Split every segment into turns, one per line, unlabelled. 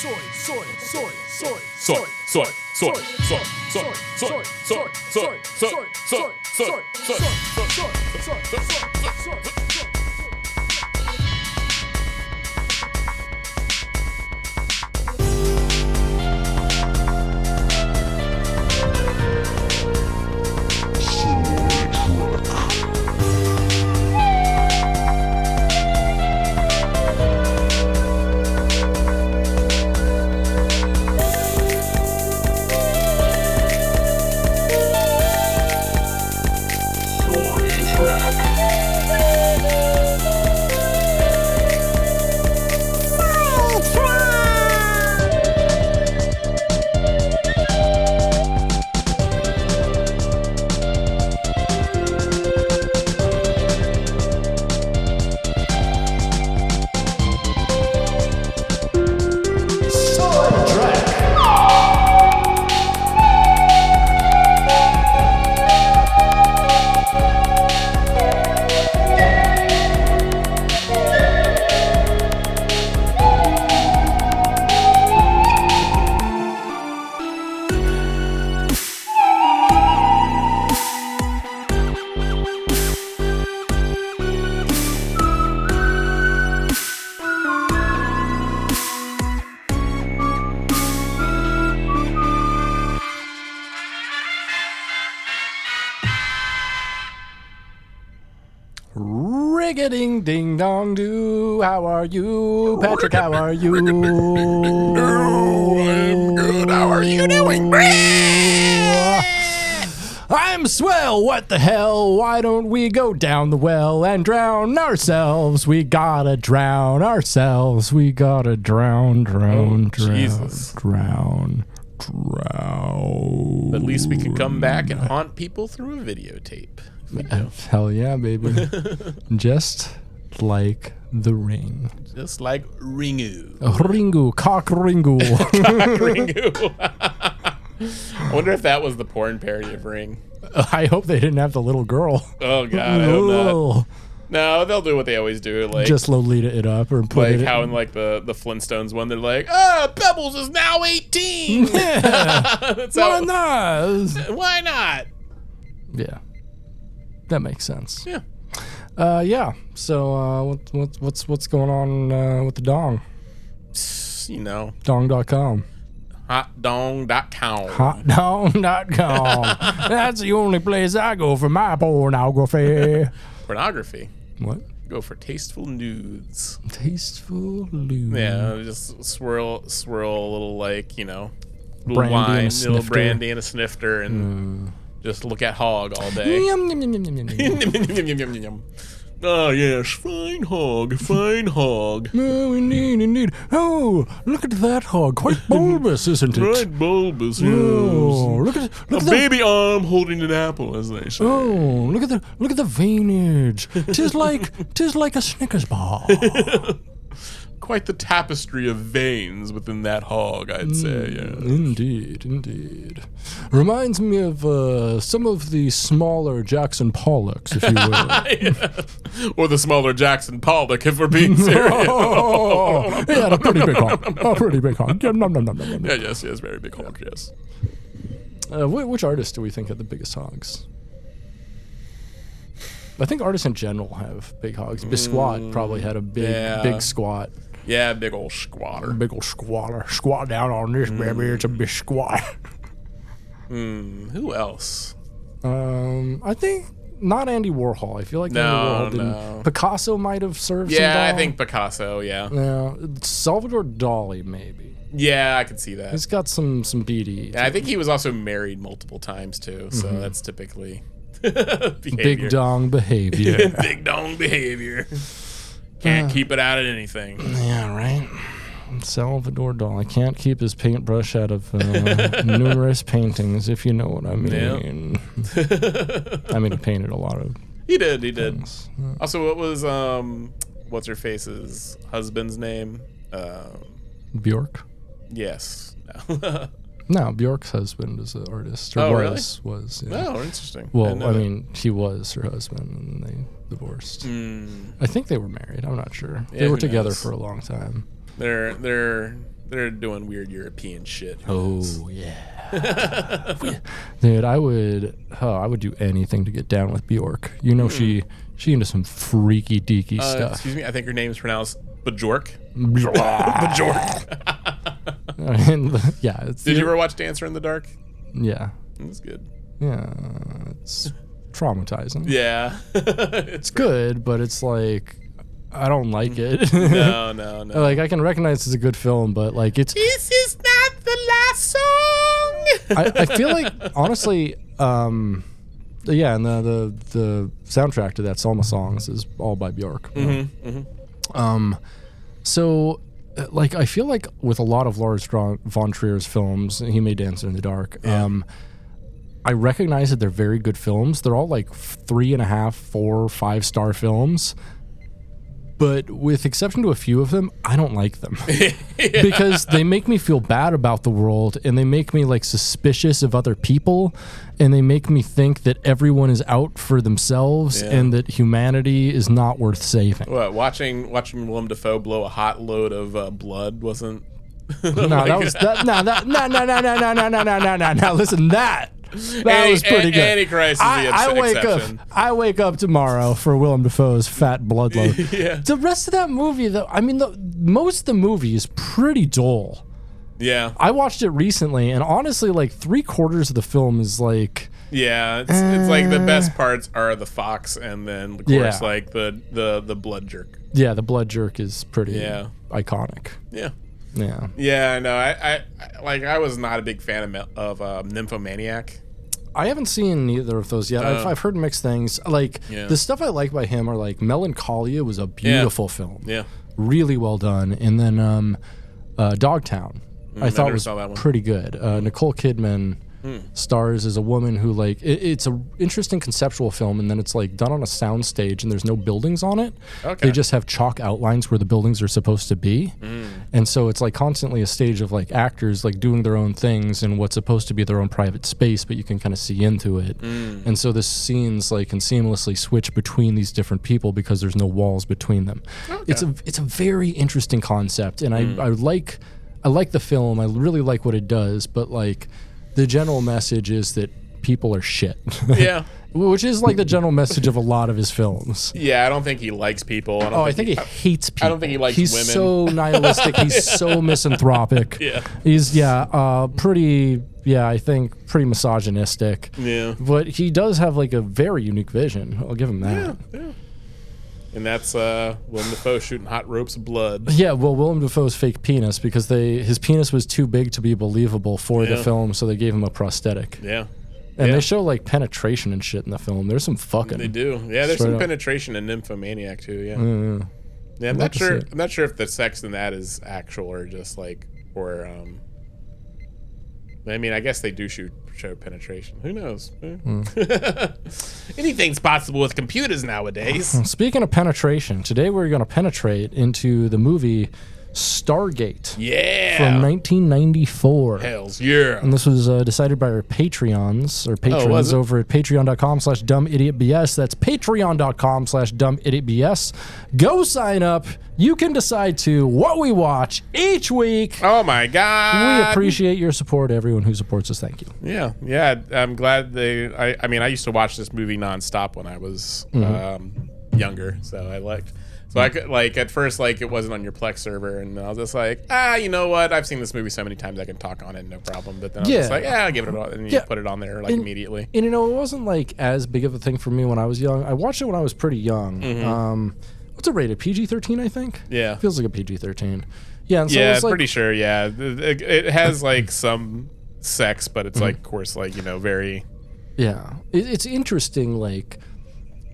soy, soy, soy, soy,
Soy, soy, soy, soy, soy, soy, soy, soy, soy, soy, soy, soy, soy,
Riggeding are you, Patrick? How are you?
I'm good. How are you doing?
I'm swell. What the hell? Why don't we go down the well and drown ourselves? We gotta drown ourselves. We gotta drown, drown,
Oh,
drown,
Jesus.
drown, drown.
At least we can come back and haunt people through a videotape.
Hell yeah, baby. Just like the ring.
Just like Ringu.
Ringu, cock ringu.
cock Ringu. I wonder if that was the porn parody of Ring.
I hope they didn't have the little girl.
Oh god, I hope not. No, they'll do what they always do, like
Just Lolita it up or put
like how in like the the Flintstones one, they're like, ah, Pebbles is now eighteen. That's
Why not?
Why not?
Yeah, that makes sense.
Yeah.
Uh, yeah. So, uh, what, what, what's what's going on uh, with the dong?
You know,
Dong.com.
hotdong.com.
Hotdong.com. That's the only place I go for my pornography.
Pornography.
what?
Go for tasteful nudes.
Tasteful lube.
Yeah, just swirl, swirl a little like you know, little
Brandy
wine, a little. Brandy and a snifter, and just look at hog all day. Oh yes, fine hog, fine hog.
Oh, indeed, indeed. Oh, look at that hog. Quite bulbous, isn't it?
Right bulbous,
Oh, look at,
A
look at that.
baby arm holding an apple, as they say.
Oh, look at the look at the veinage. Tis like tis like a Snickers bar.
Quite the tapestry of veins within that hog, I'd say. Yeah.
indeed, indeed. Reminds me of uh, some of the smaller Jackson Pollocks, if you will.
or the smaller Jackson Pollock, if we're being serious.
oh, he had a pretty big hog. A pretty big hog. Yeah, nom, nom, nom, nom, nom.
yeah, yes, yes, very big hog, yes.
Uh, wh- which artists do we think had the biggest hogs? I think artists in general have big hogs. Basquiat probably had a big,
yeah.
big squat.
Yeah, big old squatter.
Big old squatter. Squat down on this, baby. It's a big squat.
Who else?
Um, I think not Andy Warhol. I feel like
No,
Andy Warhol didn't.
no.
Picasso might have served.
Yeah, I think Picasso, yeah.
Yeah, Salvador Dali maybe.
Yeah, I could see that.
He's got some some BD.
And I think he was also married multiple times too, so that's typically.
Mm-hmm. Big dong behavior.
big dong behavior. Can't keep it out of anything.
yeah, right. Salvador Dali I can't keep his paintbrush out of uh, numerous paintings, if you know what I mean. I mean, he painted a lot of
He did, he did.
things.
Also, what was um, what's her face's husband's name? Um,
Bjork.
yes. No.
No, Bjork's husband is an artist. Or
Oh, really?
was, was. Yeah.
oh, interesting.
Well,
didn't
I mean, he was her husband, and they divorced.
Mm,
I think they were married. I'm not sure.
Yeah,
they were together
knows?
for a long time.
they're they're they're doing weird European shit.
Oh yeah, dude. I would, oh, I would do anything to get down with Bjork. You know, she she into some freaky deaky
Uh,
stuff.
excuse me, I think her name is pronounced Bajork.
Bjork.
Bajork.
And, yeah,
Did you ever watch Dancer in the Dark?
Yeah,
It's good.
yeah. It's traumatizing.
Yeah. it's
good, but it's like I don't like it.
no, no, no.
like I can recognize it's a good film, but like it's
this is not the last song.
I, I feel like honestly, um, yeah, and the, the the soundtrack to that Selma songs is all by Bjork. Hmm. Hmm. Um, so like I feel like with a lot of Lars von Trier's films, he made Dancer in the Dark. Um, I recognize that they're very good films. They're all like three and a half, four, five star films. But with exception to a few of them, I don't like them because they make me feel bad about the world and they make me like suspicious of other people and they make me think that everyone is out for themselves
Yeah.
and that humanity is not worth saving.
what watching watching Willem Dafoe blow a hot load of uh, blood wasn't.
No, that was that. No, no, no, no, no, no, no, no, no, no, no, no. Listen, that that
Anti-
was pretty good.
Antichrist is the
I, I wake
exception.
up. I wake up tomorrow for Willem Dafoe's fat bloodload.
Yeah.
The rest of that movie, though, I mean, the most of the movie is pretty dull.
Yeah,
I watched it recently, and honestly, like three quarters of the film is like,
yeah. It's, it's like the best parts are the fox, and then of
Yeah.
like the the the blood jerk.
yeah, the blood jerk is pretty
Yeah.
iconic.
Yeah.
Yeah.
Yeah, no, I, I, I like I was not a big fan of, of uh, Nymphomaniac.
I haven't seen either of those yet. I've,
Uh.
I've heard mixed things. Like
Yeah.
the stuff I like by him are like Melancholia was a beautiful film.
Yeah,
really well done. And then um, uh, Dogtown, I
I
thought was
saw that one.
pretty good. Uh, Nicole Kidman Hmm. stars is a woman who like it, it's a interesting conceptual film, and then it's like done on a sound stage, and there's no buildings on it.
Okay.
They just have chalk outlines where the buildings are supposed to be, hmm. and so it's like constantly a stage of like actors like doing their own things in what's supposed to be their own private space, but you can kind of see into it. Hmm. And so the scenes like can seamlessly switch between these different people because there's no walls between them. It's a it's a very interesting concept, and I, I like I like the film. I really like what it does, but like the general message is that people are shit.
yeah,
Which is like the general message of a lot of his films.
yeah. I don't think he likes people. I don't
Oh, I think he
he,
hates people.
I don't think he likes
He's
women.
He's so nihilistic. He's so misanthropic.
Yeah.
He's yeah, uh, pretty yeah, I think pretty misogynistic.
yeah,
But he does have like a very unique vision. I'll give him that.
And that's uh, Willem Dafoe shooting hot ropes of blood.
Yeah, well, Willem Dafoe's fake penis because they his penis was too big to be believable for the film, so they gave him a prosthetic.
Yeah,
And
Yeah.
they show like penetration and shit in the film. There's some fucking.
they do. Yeah, there's some
up.
penetration in Nymphomaniac too. Yeah,
Mm.
yeah. I'm
love
not sure. I'm not sure if the sex in that is actual or just like or um. I mean, I guess they do shoot show penetration. Who knows?
Hmm.
Anything's possible with computers nowadays.
Speaking of penetration, today we're going to penetrate into the movie Stargate
Yeah.
from 1994.
Hells yeah.
And this was uh, decided by our Patreons or patrons
Oh,
over at patreon.com slash dumbidiotbs. That's patreon.com slash dumbidiotbs. Go sign up. You can decide to what we watch each week.
Oh my god.
We appreciate your support, everyone who supports us. Thank you.
Yeah, yeah. I'm glad they. I, I mean, I used to watch this movie nonstop when I was um, younger, so I liked. So I could like at first like it wasn't on your Plex server, and I was just like, ah, you know what? I've seen this movie so many times I can talk on it, no problem. But then I was
Yeah.
like, yeah, I'll give it a and you
Yeah.
put it on there like
And-
immediately.
And you know, it wasn't like as big of a thing for me when I was young. I watched it when I was pretty young. Um, what's it rated? PG 13, I think?
Mm-hmm. Yeah.
Feels like a PG 13. Yeah, and so
yeah,
it's like,
pretty sure. Yeah, it, it has like some sex, but it's like, of course, like you know, very.
Yeah, it, it's interesting. Like,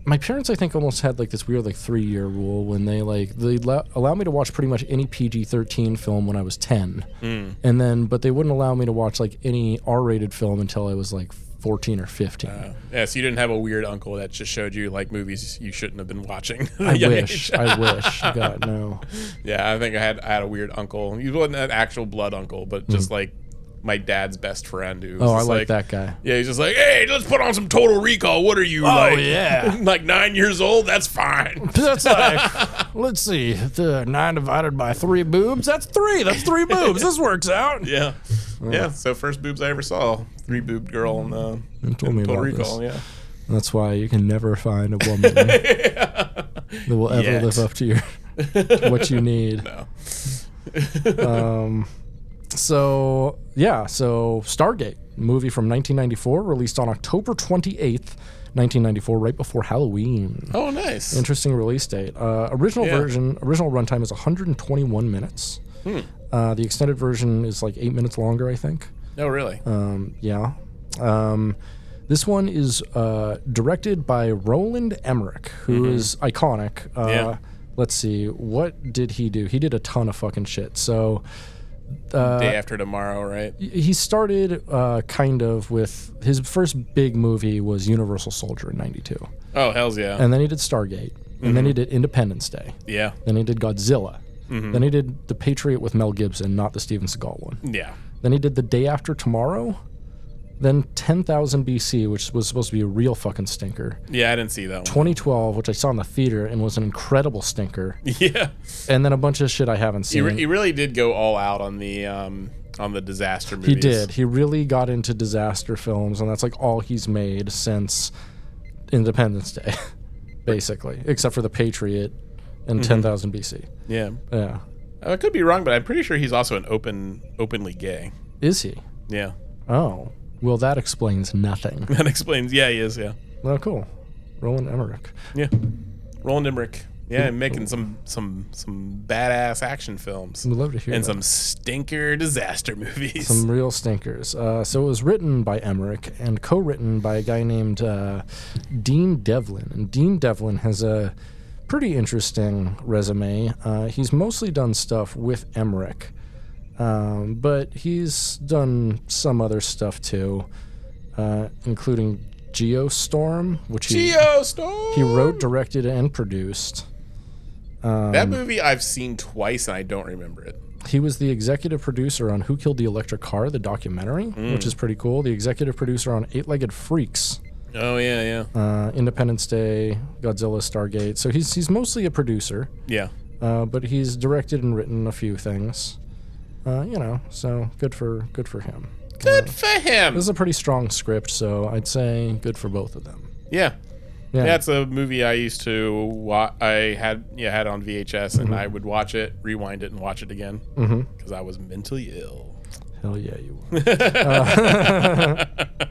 my parents, I think, almost had like this weird like three year rule when they like they allow, allow me to watch pretty much any PG thirteen film when I was ten, and then but they wouldn't allow me to watch like any R rated film until I was like fourteen or fifteen.
Uh, yeah, so you didn't have a weird uncle that just showed you like movies you shouldn't have been watching. I a
I
young
wish. I wish. God no.
Yeah, I think I had I had a weird uncle. He wasn't an actual blood uncle, but just like my dad's best friend. Who
Oh,
was
I
just
like, that guy.
Yeah, he's just like, hey, let's put on some Total Recall. What are you like?
Oh, yeah.
like nine years old? That's fine.
That's like, let's see, the nine divided by three boobs. That's three. That's three boobs. This works out.
Yeah, yeah. So first boobs I ever saw, three boobed girl in the
You told me
Total
about
Recall.
this.
Yeah.
That's why you can never find a woman that will ever
Yet.
live up to your what you need.
No.
Um, so yeah, so Stargate movie from 1994, released on October 28th, 1994, right before Halloween.
Oh, nice.
Interesting release date. Uh, original
Yeah.
version, original runtime is 121 minutes.
Hmm.
Uh, the extended version is like eight minutes longer, I think.
No, really.
Um, yeah. Um, this one is uh, directed by Roland Emmerich, who is iconic. Uh,
Mm-hmm. Yeah.
Let's see, what did he do? He did a ton of fucking shit. So uh,
Day after tomorrow, right?
he started uh, kind of with his first big movie was Universal Soldier in '92,
Oh, hell's yeah.
and then he did Stargate, and then he did Independence Day,
yeah.
then he did Godzilla, then he did The Patriot with Mel Gibson, not the Steven Seagal one.
Yeah.
Then he did The Day After Tomorrow. Then 10,000 BC, which was supposed to be a real fucking stinker.
Yeah, I didn't see that one.
2012, which I saw in the theater and was an incredible stinker.
Yeah.
And then a bunch of shit I haven't
He,
seen.
re- he really did go all out on the um on the disaster movies.
He did. He really got into disaster films, and that's like all he's made since Independence Day, basically, except for The Patriot and 10,000 BC.
Yeah.
Yeah.
I could be wrong, but I'm pretty sure he's also an open openly gay.
Is he?
Yeah.
Oh. Well, that explains nothing.
That explains. Yeah, he is. Yeah.
oh, cool. Roland Emmerich.
Yeah. Roland Emmerich. Yeah, and making some some some badass action films
We'd love to hear
and
that.
some stinker disaster movies.
Some real stinkers. Uh, so it was written by Emmerich and co-written by a guy named uh, Dean Devlin. And Dean Devlin has a pretty interesting resume. Uh, he's mostly done stuff with Emmerich, um, but he's done some other stuff too, uh, including Geostorm, which he,
Geostorm.
he wrote, directed, and produced. Um,
that movie. I've seen twice and I don't remember it.
He was the executive producer on Who Killed the Electric Car, the documentary, which is pretty cool. The executive producer on Eight Legged Freaks,
Oh yeah, yeah,
uh, Independence Day, Godzilla, Stargate. So he's he's mostly a producer,
yeah.
uh, but he's directed and written a few things. Uh, you know, so good for good for him.
Good for him.
This is a pretty strong script, so I'd say good for both of them.
Yeah.
Yeah,
That's a movie I used to watch. I had yeah had on VHS, and I would watch it, rewind it, and watch it again because I was mentally ill.
hell yeah, you. Were. Uh,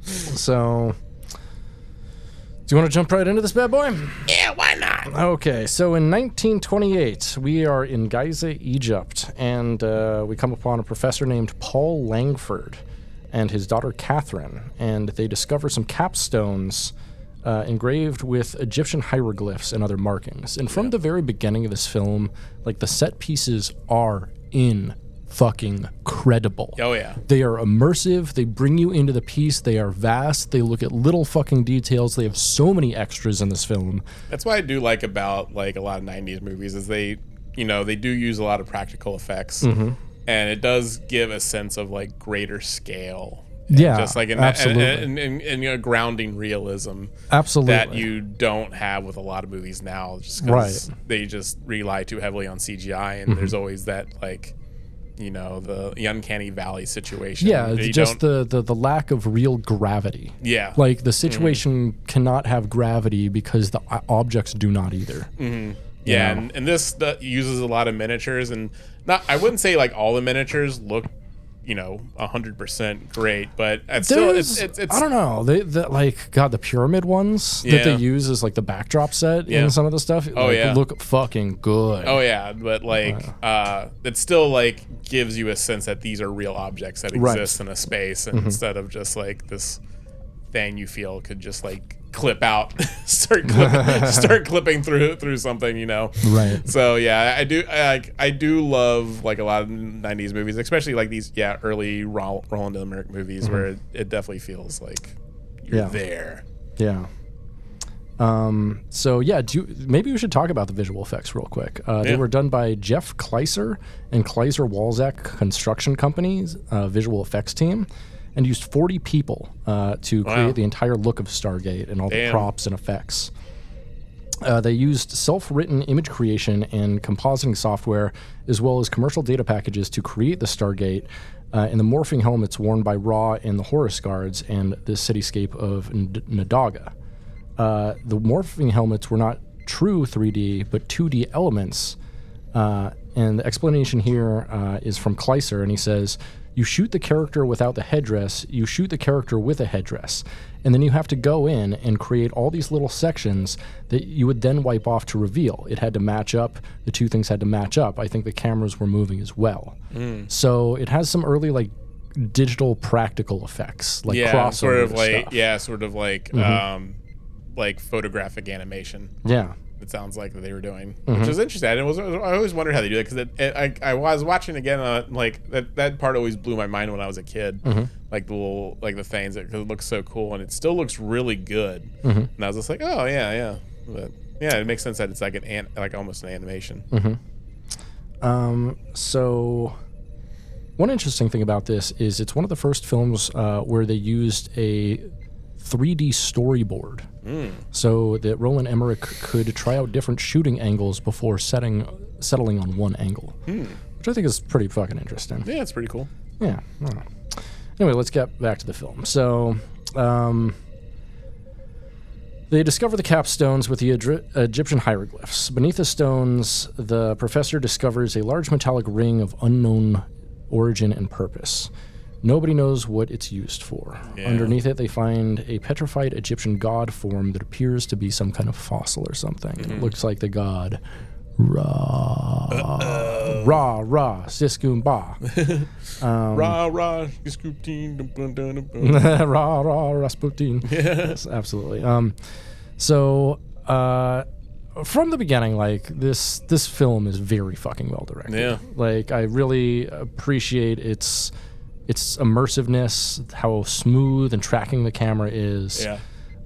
so, do you want to jump right into this bad boy?
Yeah?
Okay, so in 1928, we are in Giza, Egypt, and uh, we come upon a professor named Paul Langford and his daughter Catherine, and they discover some capstones uh, engraved with Egyptian hieroglyphs and other markings. And from the very beginning of this film, like the set pieces are in fucking credible.
Oh yeah,
They are immersive. They bring you into the piece. They are vast. They look at little fucking details. They have so many extras in this film.
that's what I do like about like a lot of '90s movies is they, you know, they do use a lot of practical effects,
Mm-hmm.
and it does give a sense of like greater scale.
Yeah,
just like an,
absolutely.
and, and, and, a grounding realism
Absolutely.
that you don't have with a lot of movies now, just 'cause
Right. Mm-hmm.
they just rely too heavily on CGI, and there's always that like, you know, the, the uncanny valley situation.
yeah,
you
just the, the the lack of real gravity.
yeah,
Like the mm-hmm. situation cannot have gravity because the uh, objects do not either. Mm-hmm.
yeah,
Yeah.
and, and this the, uses a lot of miniatures, and not I wouldn't say like all the miniatures look, you know, hundred percent great, but it's still it's, it's, it's,
I don't know. They the, like God the pyramid ones that they use as like the backdrop set
Yeah.
in some of the stuff.
Oh,
like,
yeah.
look fucking good.
Oh yeah, but like uh it still like gives you a sense that these are real objects that
Right.
exist in a space instead of just like this thing you feel could just like clip out start clip, start clipping through through something, you know.
Right.
So yeah, I do I, like I do love like a lot of 90s movies, especially like these yeah, early Ro- Roland Emmerich movies where it, it definitely feels like you're
Yeah.
there.
Yeah. Um, so yeah, do maybe we should talk about the visual effects real quick. Uh, They were done by Jeff Kleiser and Kleiser Walzak Construction Company's uh, visual effects team, and used 40 people uh, to create
Wow.
the entire look of Stargate and all the props and effects. Uh, they used self-written image creation and compositing software, as well as commercial data packages to create the Stargate uh, and the morphing helmets worn by Ra and the Horus guards and the cityscape of N- Nadaga. Uh, the morphing helmets were not true 3D, but 2D elements. Uh, and the explanation here uh, is from Kleiser, and he says, You shoot the character without the headdress, you shoot the character with a headdress. And then you have to go in and create all these little sections that you would then wipe off to reveal. It had to match up, the two things had to match up. I think the cameras were moving as well. So it has some early, like, digital practical effects, like
Yeah,
crossover
sort of like
stuff. Mm-hmm.
yeah, sort of like um, like photographic animation.
Yeah.
It sounds like that they were doing,
Mm-hmm.
which is interesting. I was I always wondered how they do that because I, I was watching again. Uh, like that that part always blew my mind when I was a kid.
Mm-hmm.
Like the little like the things because it looks so cool and it still looks really good.
Mm-hmm.
And I was just like, oh yeah, yeah, but yeah, it makes sense that it's like an, an like almost an animation.
Mm-hmm. Um, so, one interesting thing about this is it's one of the first films uh, where they used a 3D storyboard, so that Roland Emmerich could try out different shooting angles before setting settling on one angle, which I think is pretty fucking interesting.
Yeah, it's pretty cool.
Yeah. I don't know. Anyway, let's get back to the film. So, um, they discover the capstones with the Edri- Egyptian hieroglyphs. Beneath the stones, the professor discovers a large metallic ring of unknown origin and purpose. Nobody knows what it's used for.
Yeah.
Underneath it, they find a petrified Egyptian god form that appears to be some kind of fossil or something. It looks like the god Ra. Ra, Ra, Siskun Ba. Um,
rah rah, scoop teen, dum, dum, dum, dum, dum.
rah rah Rasputin. Yes, absolutely. Um, so uh, from the beginning, like this, this film is very fucking well directed.
Yeah.
Like I really appreciate its its immersiveness, how smooth and tracking the camera is.
Yeah.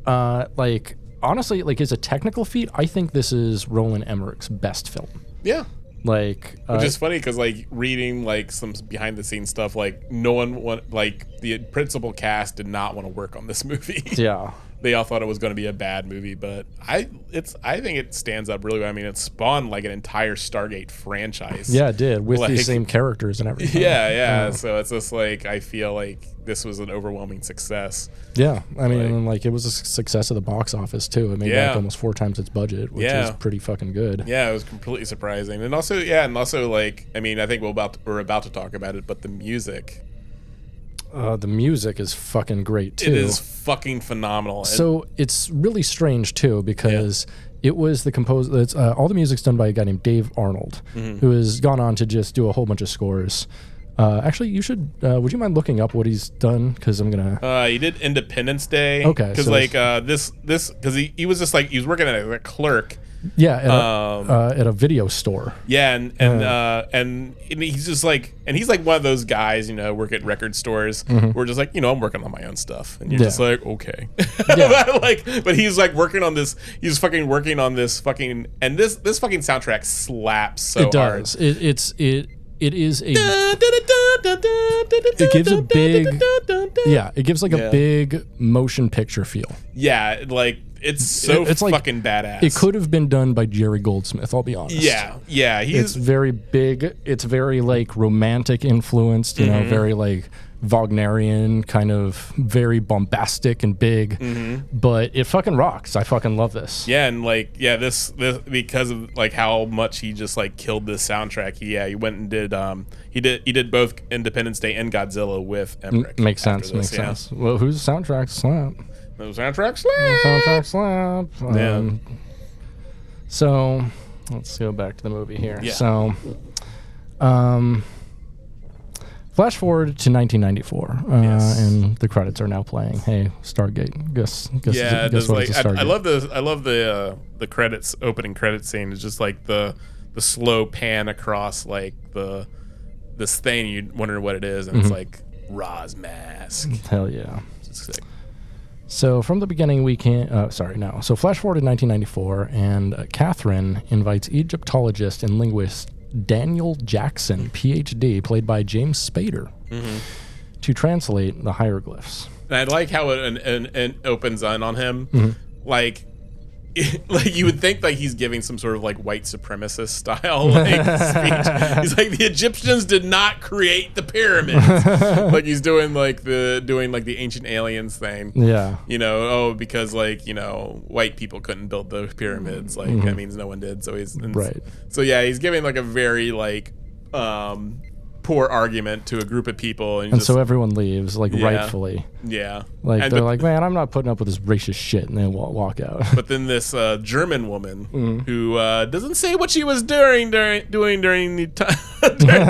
Uh, like honestly, like as a technical feat, I think this is Roland Emmerich's best film.
Yeah.
Like, uh,
Which is funny because like reading like some behind the scenes stuff, like no one want like the principal cast did not want to work on this movie.
yeah.
They all thought it was going to be a bad movie, but I it's I think it stands up really well. I mean, it spawned like an entire Stargate franchise.
Yeah, it did with
Like-
these same characters and everything.
Yeah, yeah. So it's just like I feel like this was an overwhelming success.
Yeah, I mean,
Like-
like it was a success of the box office too. It made
Yeah.
back almost four times its budget, which
Yeah.
is pretty fucking good.
Yeah, it was completely surprising, and also yeah, and also like I mean, I think we're about to, we're about to talk about it, but the music
Uh, the music is fucking great too.
it is fucking phenomenal.
So it's really strange too because it was the composer. It's uh, all the music's done by a guy named Dave Arnold,
Mm-hmm.
who has gone on to just do a whole bunch of scores. Uh, actually, you should. Uh, would you mind looking up what he's done? Because I'm gonna.
Uh, he did Independence Day.
Okay,
because
so
like uh, this this because he, he was just like he was working as a clerk.
Yeah, at,
um,
a, uh, at a video store.
Yeah, and and uh, and, and he's just like and he's like one of those guys, you know, work at record stores. We're just like, you know, I'm working on my own stuff, and you're just
Mm-hmm.
Like, okay,
Yeah.
like, but he's like working on this. He's fucking working on this fucking and this this fucking soundtrack slaps so
it does. It, it's it. It is a. It gives a big- yeah. It gives like a
Yeah.
big motion picture feel.
yeah, like it's so
It's like-
fucking badass.
It could have been done by Jerry Goldsmith. I'll be honest.
yeah, yeah.
it's very big. It's very like romantic influenced. You know,
Mm-hmm.
very like Wagnerian, kind of very bombastic and big. But it fucking rocks. I fucking love this.
Mm-hmm. Yeah, and like yeah, this this because of like how much he just like killed this soundtrack. He, yeah, he went and did um he did he did both Independence Day and Godzilla with Emmerich.
Makes sense.
this,
makes
yeah.
sense. Well, whose soundtrack slap?
The soundtrack slap.
Soundtrack slap.
Yeah.
Um, So let's go back to the movie here.
Yeah.
So, um, flash forward to 1994, uh,
Yes.
and the credits are now playing. Hey, Stargate. Guess guess
Yeah,
guess what
like I? I love the I love the uh, the credits opening credit scene. It's just like the the slow pan across like the this thing. You wonder what it is, and
Mm-hmm.
it's like Ra's mask.
Hell yeah.
It's like,
So from the beginning, we can. Uh, sorry, no. So flash forward to 1994, and uh, Catherine invites Egyptologist and linguist Daniel Jackson, PhD, played by James Spader, to translate the hieroglyphs.
And I like how it an, an, an opens on on him, like. Like you would think, like he's giving some sort of like white supremacist style like speech. He's like the Egyptians did not create the pyramids. like he's doing like the doing like the ancient aliens thing.
Yeah.
You know, oh, because like you know, white people couldn't build the pyramids. Like that means no one did. So he's
Right.
So yeah, he's giving like a very like um poor argument to a group of people, and,
And
just,
so everyone leaves, like
Yeah.
rightfully.
yeah,
Like
And
they're
but-
like, man, I'm not putting up with this racist shit, and they wa- walk out.
But then this uh, German woman
Mm-hmm.
who uh, doesn't say what she was doing during doing during the time during,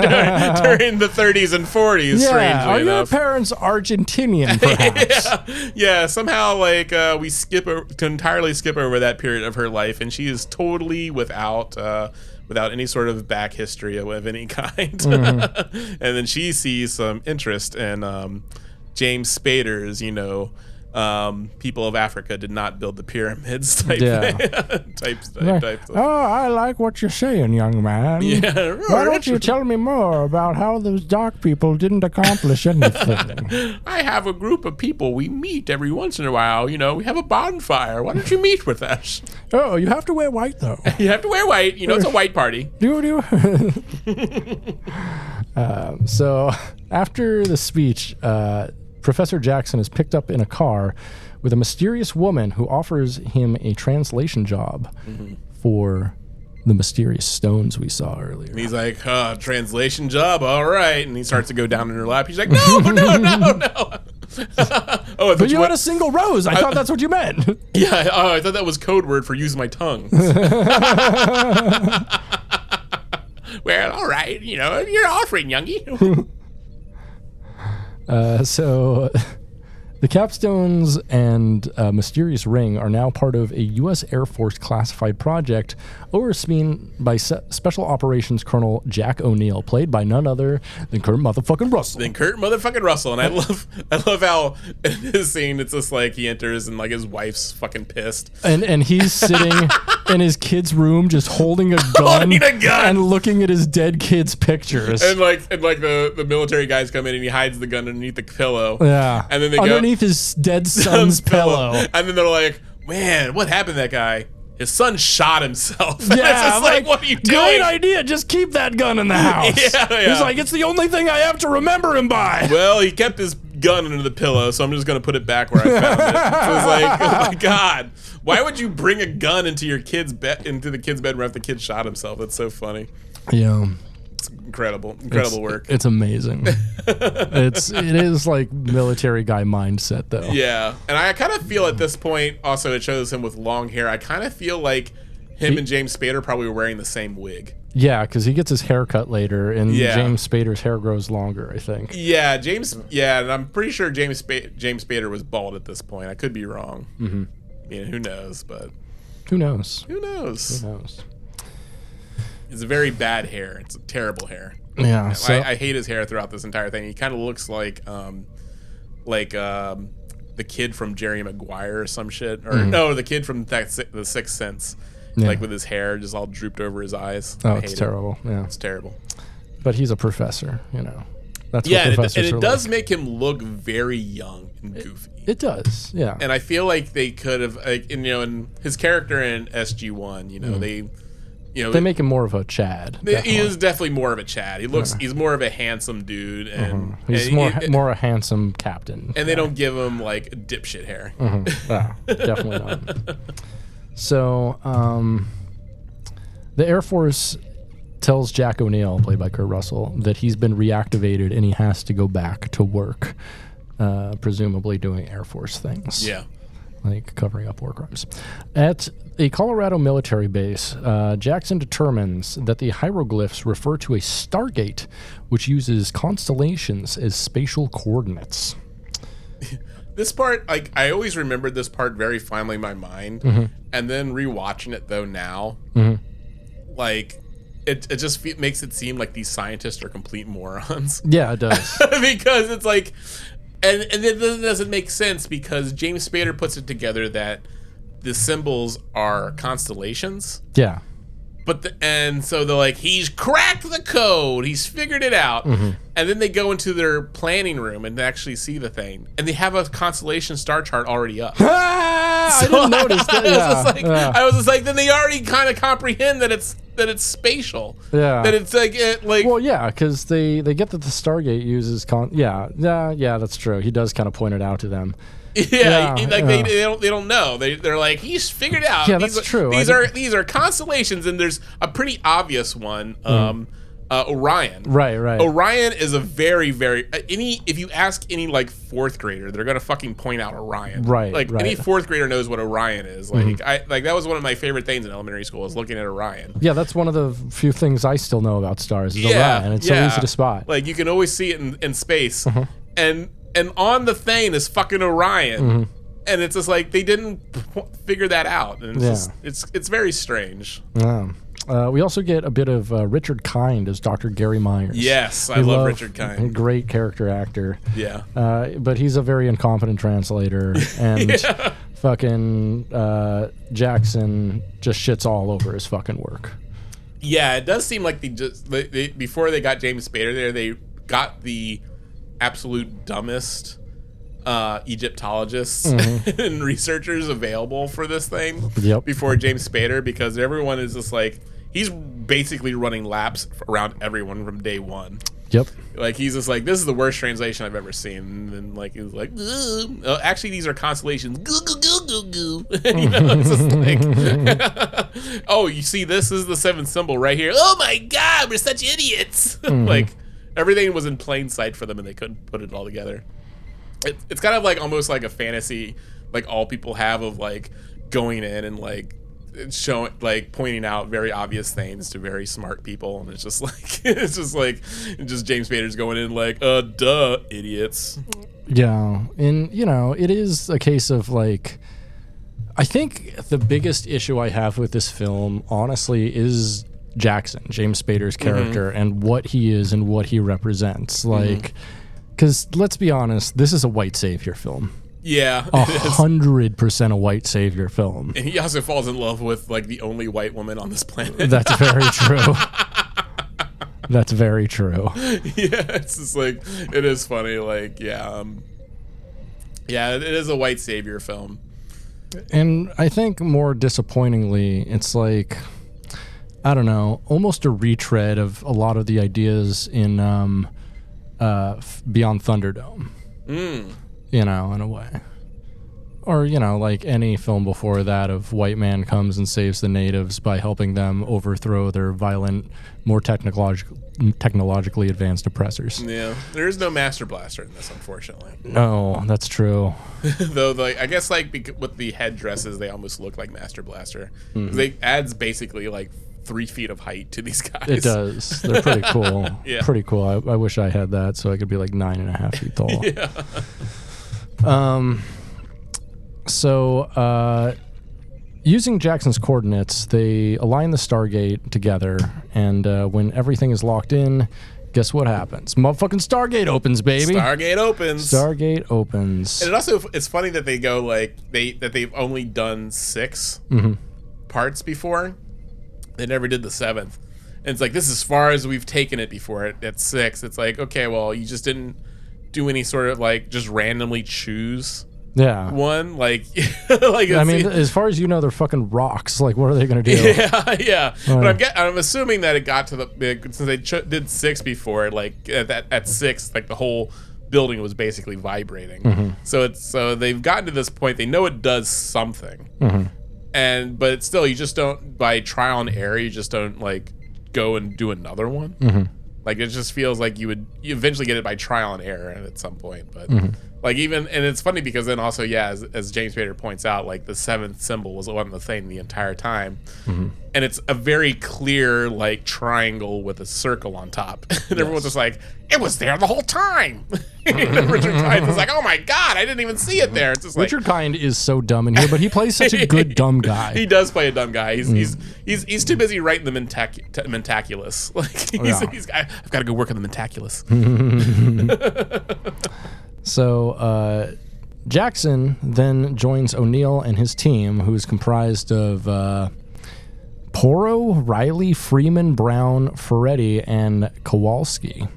during the 30s and 40s.
yeah, are your parents Argentinian, perhaps?
yeah, yeah. Somehow, like uh, we skip to entirely skip over that period of her life, and she is totally without uh, without any sort of back history of, any kind.
Mm-hmm.
and then she sees some interest in um, James Spader's, you know. Um, people of Africa did not build the pyramids type
Yeah.
type, type,
Like,
type
oh, I like what you're saying, young man.
Yeah,
Why don't you tell me more about how those dark people didn't accomplish anything?
I have a group of people we meet every once in a while. You know, we have a bonfire. Why don't you meet with us?
oh, you have to wear white though.
You have to wear white. You know, it's a white party.
do do. um, so after the speech, uh, Professor Jackson is picked up in a car with a mysterious woman who offers him a translation job for the mysterious stones we saw earlier.
And he's like, uh, translation job, all right. And he starts to go down in her lap. He's like, no, no, no, no. oh,
But you
you
had
went,
a single rose. I thought that's what you meant.
yeah, oh, I thought that was code word for use my tongue. well, all right, you know, you're offering, youngie.
Uh, so, the capstones and uh, mysterious ring are now part of a U.S. Air Force classified project overseen by Se- Special Operations Colonel Jack O'Neill, played by none other than Kurt motherfucking Russell.
then Kurt motherfucking Russell, and I love, I love how in this scene it's just like he enters and like his wife's fucking pissed.
And and he's sitting in his kid's room, just holding a gun,
Holding a gun.
and looking at his dead kid's pictures.
And like, and like the the military guys come in and he hides the gun underneath the pillow.
yeah,
And then they go-
his dead son's pillow.
And then they're like, man, what happened to that guy? His son shot himself.
Yeah,
it's
I'm
like, what are you doing?
Great idea. Just keep that gun in the house.
Yeah, yeah.
He's like, it's the only thing I have to remember him by.
Well, he kept his gun under the pillow, so I'm just gonna put it back where I found it. So it's like, oh my god, why would you bring a gun into your kid's bed into the kid's bedroom after the kid shot himself? That's so funny.
Yeah,
Incredible, incredible work.
It's amazing. it's it is like military guy mindset though.
Yeah, and I kind of feel at this point also it shows him with long hair. I kind of feel like him and James Spader probably were wearing the same wig.
Yeah, because he gets his hair cut later, and
Yeah.
James Spader's hair grows longer. I think.
Yeah, James. Yeah, and I'm pretty sure James James Spader was bald at this point. I could be wrong. Mm-hmm. Yeah, who knows? But
Who knows?
who knows?
Who knows?
It's a very bad hair. It's a terrible hair.
Yeah. So
I, I hate his hair throughout this entire thing. He kind of looks like, um, like um, the kid from Jerry Maguire or some shit, or no, the kid from that, the Sixth Sense,
Mm. Yeah.
like with his hair just all drooped over his eyes.
oh, it's
hate it.
terrible. Yeah,
It's terrible.
but he's a professor. You know. That's
Yeah,
what
and it, and it does
like.
make him look very young and goofy.
It does. Yeah.
and I feel like they could have, like, and, you know, in his character in SG One, you know, they, you know,
they make him more of a Chad.
he is definitely more of a Chad. He looks, he's more of a handsome dude, and
He's
and
more
he-
more a handsome captain.
and they don't give him like dipshit hair.
Ah, definitely not. So, um, the Air Force tells Jack O'Neill, played by Kurt Russell, that he's been reactivated and he has to go back to work, uh, presumably doing Air Force things.
Yeah,
like covering up war crimes. At a Colorado military base, uh, Jackson determines that the hieroglyphs refer to a stargate, which uses constellations as spatial coordinates.
this part, like I always remembered this part very fondly in my mind,
Mm-hmm.
and then rewatching it though now, like it, it just fe- makes it seem like these scientists are complete morons.
Yeah, it does.
because it's like and and it doesn't- doesn't make sense because James Spader puts it together that the symbols are constellations.
Yeah.
But the, and so they're like, he's cracked the code. He's figured it out.
Mm-hmm.
And then they go into their planning room and they actually see the thing, and they have a constellation star chart already up.
Ah, I didn't notice that.
I was
Yeah,
like,
yeah.
I was just like, then they already kind of comprehend that it's that it's spatial.
Yeah.
That it's like it, like
Well, yeah, because they they get that the Stargate uses con. Yeah, yeah, yeah. That's true. He does kind of point it out to them.
yeah,
Yeah,
like They,
yeah.
they don't they don't know. They they're like he's figured out.
Yeah,
these
that's
are,
true. I
These
did-
are these are constellations, and there's a pretty obvious one. Um, uh, Orion.
Mm. Right, right.
Orion is a very, very uh, any. If you ask any like fourth grader, they're gonna fucking point out Orion.
Right,
Like
right.
Any fourth grader knows what Orion is. Like I like that was one of my favorite things in elementary school was looking at Orion.
Yeah, that's one of the few things I still know about stars. Is
Yeah,
Orion. It's
yeah.
so easy to spot.
Like you can always see it in, in space,
Uh-huh.
and and on the thing is fucking Orion.
Mm-hmm.
And it's just like they didn't figure that out, and it's
Yeah.
just it's it's very strange.
Yeah. Uh, we also get a bit of uh, Richard Kind as Dr. Gary Myers.
Yes, I
We
love, Richard Kind.
Great character actor.
Yeah,
Uh, but he's a very incompetent translator, and fucking uh, Jackson just shits all over his fucking work.
Yeah, it does seem like they just they, they, before they got James Spader there, they got the absolute dumbest uh, Egyptologists and researchers available for this thing.
Mm-hmm. Yep.
Before James Spader, because everyone is just like he's basically running laps around everyone from day one.
Yep.
Like he's just like this is the worst translation I've ever seen, and then like he was like. Uh, actually these are constellations. Goo goo goo goo goo. you know, it's just like, oh, you see, this is the seventh symbol right here. Oh my god, we're such idiots. like everything was in plain sight for them, and they couldn't put it all together. It, it's kind of like almost like a fantasy, like all people have of like going in and like showing like pointing out very obvious things to very smart people. And it's just like it's just like just James Spader's going in like uh duh idiots.
Yeah, and you know, it is a case of like I think the biggest issue I have with this film, honestly, is Jackson, James Spader's character, and what he is and what he represents. Like, because let's be honest, this is a white savior film,
yeah
a hundred percent a white savior film.
and he also falls in love with like the only white woman on this planet
That's very true. That's very true.
yeah it's just like it is funny like yeah um yeah it is a white savior film
And I think more disappointingly, it's like I don't know, almost a retread of a lot of the ideas in um, uh, Beyond Thunderdome. You know, in a way. Or, you know, like any film before that of white man comes and saves the natives by helping them overthrow their violent, more technological, technologically advanced oppressors.
yeah there is no master blaster in this unfortunately
No, that's true.
Though, like I guess, like bec- with the headdresses, they almost look like Master Blaster.
Mm-hmm.
They adds basically like three feet of height to these guys.
It does. They're pretty cool.
Yeah.
Pretty cool. I, I wish I had that so I could be like nine and a half feet tall.
Yeah.
Um, so, uh, using Jackson's coordinates, they align the Stargate together, and uh, when everything is locked in, guess what happens? Motherfucking Stargate opens, baby.
Stargate opens.
Stargate opens.
and it also it's funny that they go like they that they've only done 6
Mm-hmm.
parts before. They never did the seventh. And it's like this is as far as we've taken it before at, at six. It's like okay, well you just didn't do any sort of like just randomly choose
yeah.
one like like
I mean, as far as you know, they're fucking rocks. Like, what are they going to do?
Yeah, yeah. But I'm get, I'm assuming that it got to the since they ch- did six before. Like at that at six, like the whole building was basically vibrating.
Mm-hmm.
So it's so they've gotten to this point. They know it does something,
Mm-hmm.
And but still you just don't by trial and error. You just don't like go and do another one.
Mm-hmm.
Like it just feels like you would you eventually get it by trial and error at some point. But
Mm-hmm.
Like even and it's funny because then also yeah, as, as James Spader points out, like the seventh symbol was on the thing the entire time,
Mm-hmm.
and it's a very clear like triangle with a circle on top, and everyone's just like, it was there the whole time. and Richard Kind is like, oh my god, I didn't even see it there. It's just like.
Richard Kind is so dumb in here, but he plays such a good dumb guy.
He does play a dumb guy. He's
Mm.
he's, he's he's too busy writing the mentac- t- mentaculus. Like he's,
Yeah.
he's I've got to go work on the mentaculus.
So uh, Jackson then joins O'Neill and his team, who is comprised of uh, Porro, Riley, Freeman, Brown, Ferretti, and Kawalsky,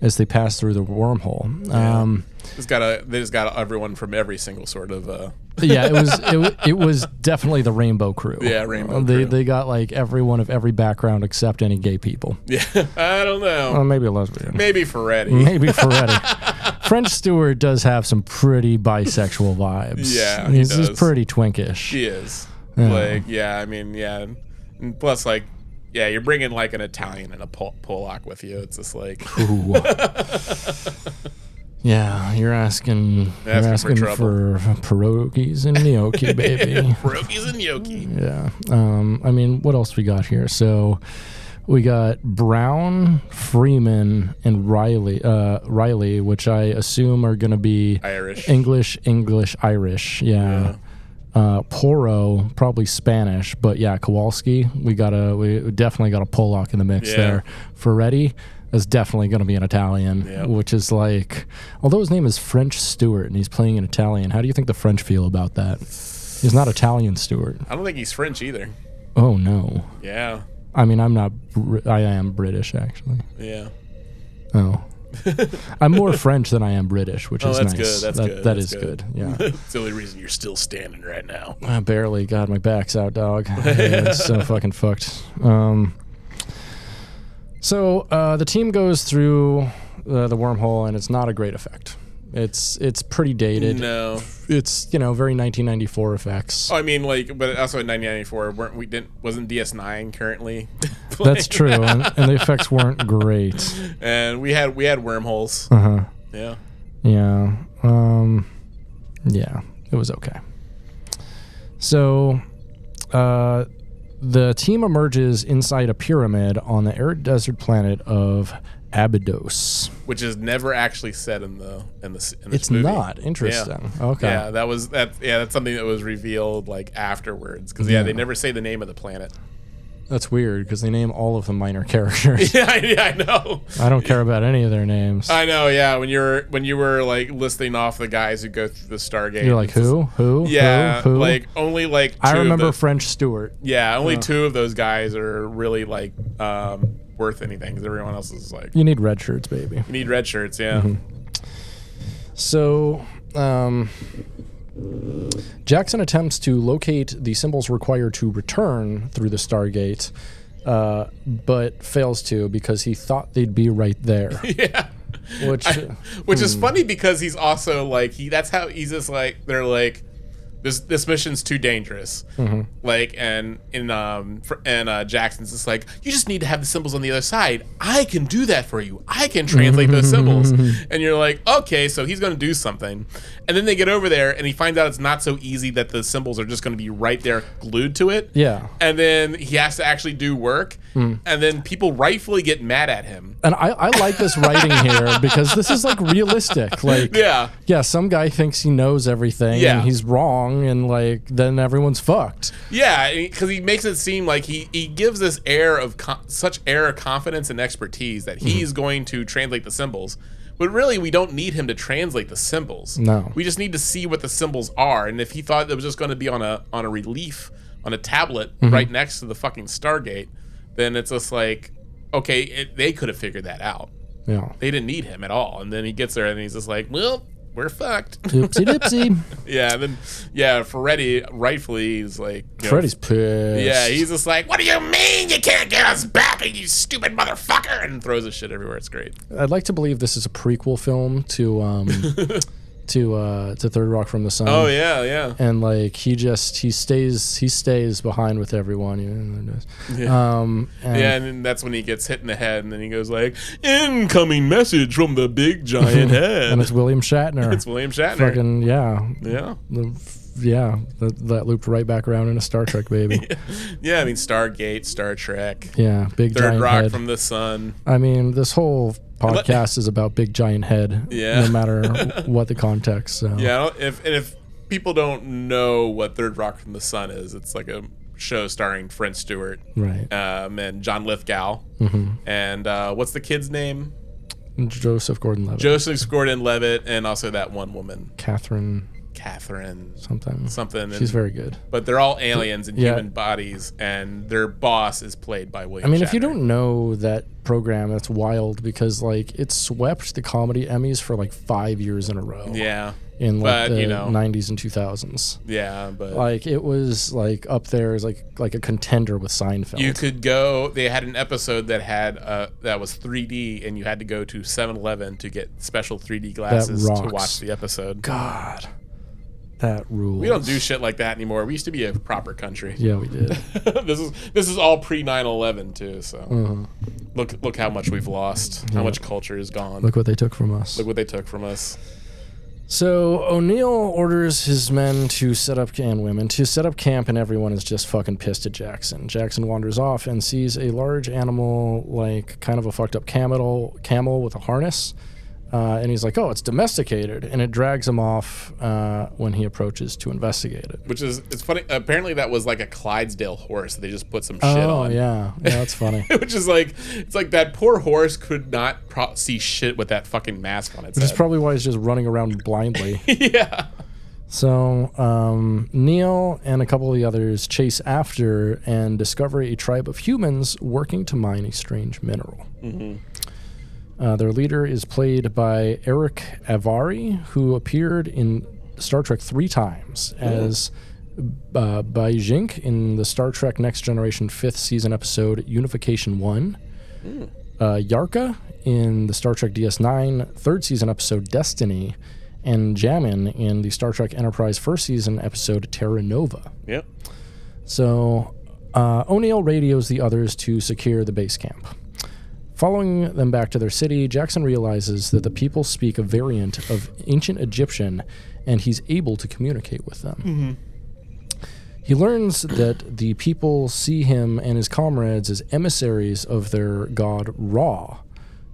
as they pass through the wormhole. Um,
Just got a, they just got everyone from every single sort of. Uh,
yeah, it was it, it was definitely the Rainbow Crew.
Yeah, Rainbow
They
Crew.
they got like everyone of every background except any gay people.
yeah, I don't know.
Well, maybe a lesbian.
Maybe Ferretti.
Maybe Ferretti. French Stewart does have some pretty bisexual vibes.
Yeah, he
he's, he's
does.
pretty twinkish.
She is. Like, yeah, I mean, yeah. And plus, like, yeah, you're bringing like an Italian and a Pol- Polak with you. It's just like,
Ooh. yeah, you're asking, you're
Asking
asking
for
for, pierogies and gnocchi, baby.
pierogies and gnocchi.
yeah. Um, I mean, what else we got here? So we got Brown, Freeman, and Riley. Uh, Riley, which I assume are going to be
Irish.
English, English, Irish. Yeah. Uh, Porro, probably Spanish, but yeah, Kawalsky. We got a, we definitely got a Polak in the mix
Yeah.
there. Ferretti is definitely going to be an Italian,
Yep.
which is like, although his name is French Stewart and he's playing an Italian, how do you think the French feel about that? He's not Italian Stewart.
I don't think he's French either.
Oh no.
Yeah.
I mean, I'm not. Br- I am British actually.
Yeah.
Oh. I'm more French than I am British, which
Oh,
is
that's
nice.
good. That's
that,
good.
That
That's
is good. Yeah.
it's the only reason you're still standing right now.
I barely got my back's out, dog. it's so fucking fucked. Um, so uh, the team goes through uh, the wormhole, and it's not a great effect. It's it's pretty dated.
No.
It's you know very 1994 effects.
Oh, I mean, like, but also in 1994, weren't we didn't wasn't DS9 currently?
That's true, and, and the effects weren't great.
and we had we had wormholes.
Uh huh.
Yeah.
Yeah. Um, yeah, it was okay. So, uh, the team emerges inside a pyramid on the arid desert planet of Abydos.
Which is never actually said in the in the in
It's
movie.
not interesting. Okay.
Yeah, that was that. Yeah, that's something that was revealed like afterwards. Because yeah,
Yeah.
they never say the name of the planet.
That's weird because they name all of the minor characters.
yeah, yeah, I know.
I don't care about any of their names.
I know. Yeah, when you were when you were like listing off the guys who go through the Stargate,
You're like, who? Who?
Yeah,
Who? Who?
like only like
I remember
the-
French Stewart.
yeah, only two of those guys are really like um, worth anything because everyone else is like
You need red shirts, baby.
you need red shirts. Yeah,
Mm-hmm. So, um, Jackson attempts to locate the symbols required to return through the Stargate, uh, but fails to because he thought they'd be right there.
yeah.
Which,
Which
Hmm.
is funny because he's also like he. That's how he's just like they're like this. This mission's too dangerous.
Mm-hmm.
Like and in um and uh, Jackson's just like you just need to have the symbols on the other side. I can do that for you. I can translate those symbols. And you're like okay, so he's gonna do something. And then they get over there and he finds out it's not so easy that the symbols are just gonna be right there glued to it.
yeah.
And then he has to actually do work.
Hmm.
And then people rightfully get mad at him.
And I, I like this writing here because this is like realistic. Like,
Yeah.
yeah, some guy thinks he knows everything
Yeah.
and he's wrong, and like then everyone's fucked.
Yeah, because he makes it seem like he he gives this air of con- such air of confidence and expertise that
Mm-hmm.
he's going to translate the symbols. But really, we don't need him to translate the symbols.
No.
we just need to see what the symbols are. And if he thought it was just going to be on a on a relief on a tablet
Mm-hmm.
right next to the fucking Stargate, then it's just like, okay, it, they could have figured that out.
Yeah.
They didn't need him at all. And then he gets there and he's just like, well, we're fucked.
Oopsie dipsy.
yeah, and then yeah, Ferretti rightfully is like, you know,
Freddy's pissed.
yeah, he's just like, "What do you mean you can't get us back, you stupid motherfucker?" and throws his shit everywhere. It's great.
I'd like to believe this is a prequel film to um to uh to Third Rock from the Sun.
Oh yeah, yeah.
And like he just he stays he stays behind with everyone. You know,
Yeah.
um, and
Yeah, and then that's when he gets hit in the head, and then he goes like, "Incoming message from the big giant head."
and it's William Shatner.
It's William Shatner.
Fucking yeah,
yeah,
the, yeah. That, that looped right back around into Star Trek, baby.
yeah. I mean, Stargate, Star Trek,
yeah, big
Third Rock
head.
from the Sun.
I mean, this whole podcast is about big giant head.
Yeah.
no matter what the context. So
Yeah, if and if people don't know what Third Rock from the Sun is, it's like a show starring Fred Stewart
right.
um, and John Lithgow,
Mm-hmm.
and uh, what's the kid's name?
Joseph Gordon-Levitt,
Joseph Gordon-Levitt, and also that one woman,
Catherine
Catherine
something.
something.
She's
and-
very good.
But they're all aliens in
Yeah.
human bodies, and their boss is played by William.
I mean, if you don't know that program, that's wild because like it swept the comedy Emmys for like five years in a row.
yeah,
in like
but,
the
you know.
'90s and 2000s.
yeah, but
Like it was like up there as like like a contender with Seinfeld.
you could go. They had an episode that had uh, that was 3D, and you had to go to 7-Eleven to get special 3D glasses to watch the episode.
God, that.
We don't do shit like that anymore. We used to be a proper country.
Yeah, we did.
this is this is all pre 9/11 too. So
Uh-huh.
look look how much we've lost. How much culture is gone.
Look what they took from us.
Look what they took from us.
So O'Neill orders his men to set up and women to set up camp, and everyone is just fucking pissed at Jackson. Jackson wanders off and sees a large animal, like kind of a fucked up camel, camel with a harness, uh, and he's like, "Oh, it's domesticated," and it drags him off uh, when he approaches to investigate it.
Which is it's funny. Apparently that was like a Clydesdale horse. They just put some shit
oh
on.
yeah, yeah, that's funny.
Which is like it's like that poor horse could not pro- see shit with that fucking mask on its
Which is probably why he's just running around blindly.
yeah.
So um, Neil and a couple of the others chase after and discover a tribe of humans working to mine a strange mineral. Uh, their leader is played by Erick Avari, who appeared in Star Trek three times as uh, Baijink in the Star Trek Next Generation fifth season episode Unification One. Uh, Yarka in the Star Trek DS9 third season episode Destiny, and Jamin in the Star Trek Enterprise first season episode Terra Nova.
Yep.
So uh, O'Neill radios the others to secure the base camp. Following them back to their city, Jackson realizes that the people speak a variant of ancient Egyptian and he's able to communicate with them. Mm-hmm. He learns that the people see him and his comrades as emissaries of their god Ra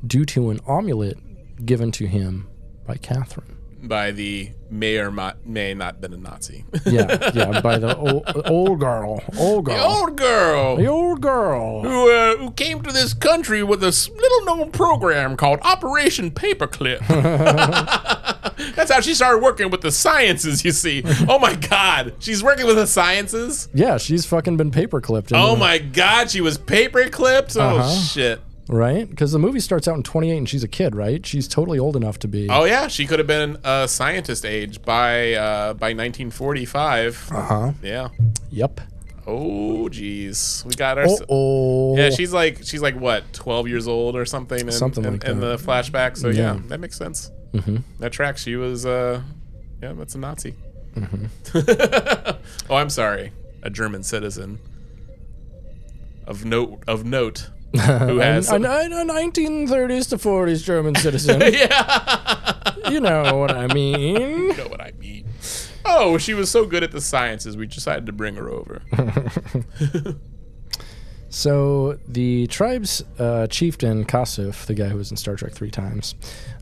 due to an amulet given to him by Catherine.
By the may or may not been a Nazi.
Yeah, yeah, by the old, old girl. Old girl.
Old girl.
the old girl.
who, uh, who came to this country with a s- little known program called Operation Paperclip. That's how she started working with the sciences, you see. Oh my god, she's working with the sciences?
Yeah, she's fucking been paperclipped.
Oh
the-
my god, she was paperclipped? Oh
Uh-huh.
shit.
Right? Because the movie starts out in 28 and she's a kid, right? She's totally old enough to be.
Oh yeah, she could have been a scientist age by uh, by 1945.
Uh huh.
Yeah.
Yep.
Oh jeez, we got our.
Oh.
Yeah, she's like she's like what, 12 years old or something in,
Something
in,
like
in
that.
the flashback. So yeah,
Yeah.
that makes sense.
Mhm.
That tracks. She was uh yeah, that's a Nazi.
Mm-hmm.
oh, I'm sorry. A German citizen. Of note of note. Who has
a, a, a 1930s to 40s German citizen.
Yeah.
you know what I mean.
you know what I mean. Oh, she was so good at the sciences, we decided to bring her over.
So the tribe's uh, chieftain Kasuf, the guy who was in Star Trek three times,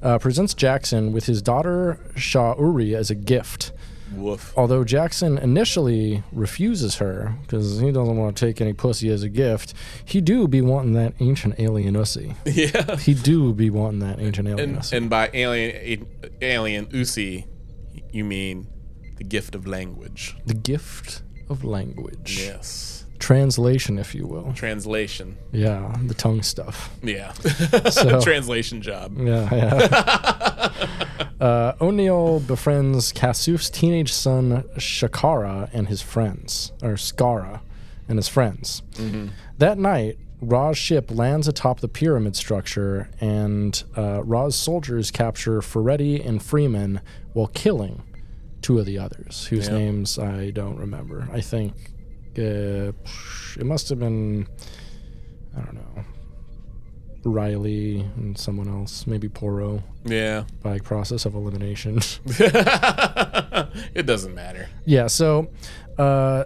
uh, presents Jackson with his daughter Sha'uri as a gift.
Woof.
Although Jackson initially refuses her because he doesn't want to take any pussy as a gift, he do be wanting that ancient alien ussy.
Yeah.
He do be wanting that ancient alien
And,
ussy.
and by alien alien Usi, you mean the gift of language.
the gift of language.
Yes.
Translation, if you will.
Translation.
Yeah, the tongue stuff.
Yeah.
So-
Translation job.
Yeah, yeah. uh, O'Neill befriends Kasuf's teenage son Shakara and his friends, or Skaara and his friends. That night, Ra's ship lands atop the pyramid structure, and uh, Ra's soldiers capture Ferretti and Freeman while killing two of the others, whose
Yeah.
names I don't remember. I think uh, it must have been, I don't know, Riley and someone else, maybe Porro,
Yeah.
by process of elimination.
it doesn't matter.
yeah, so uh,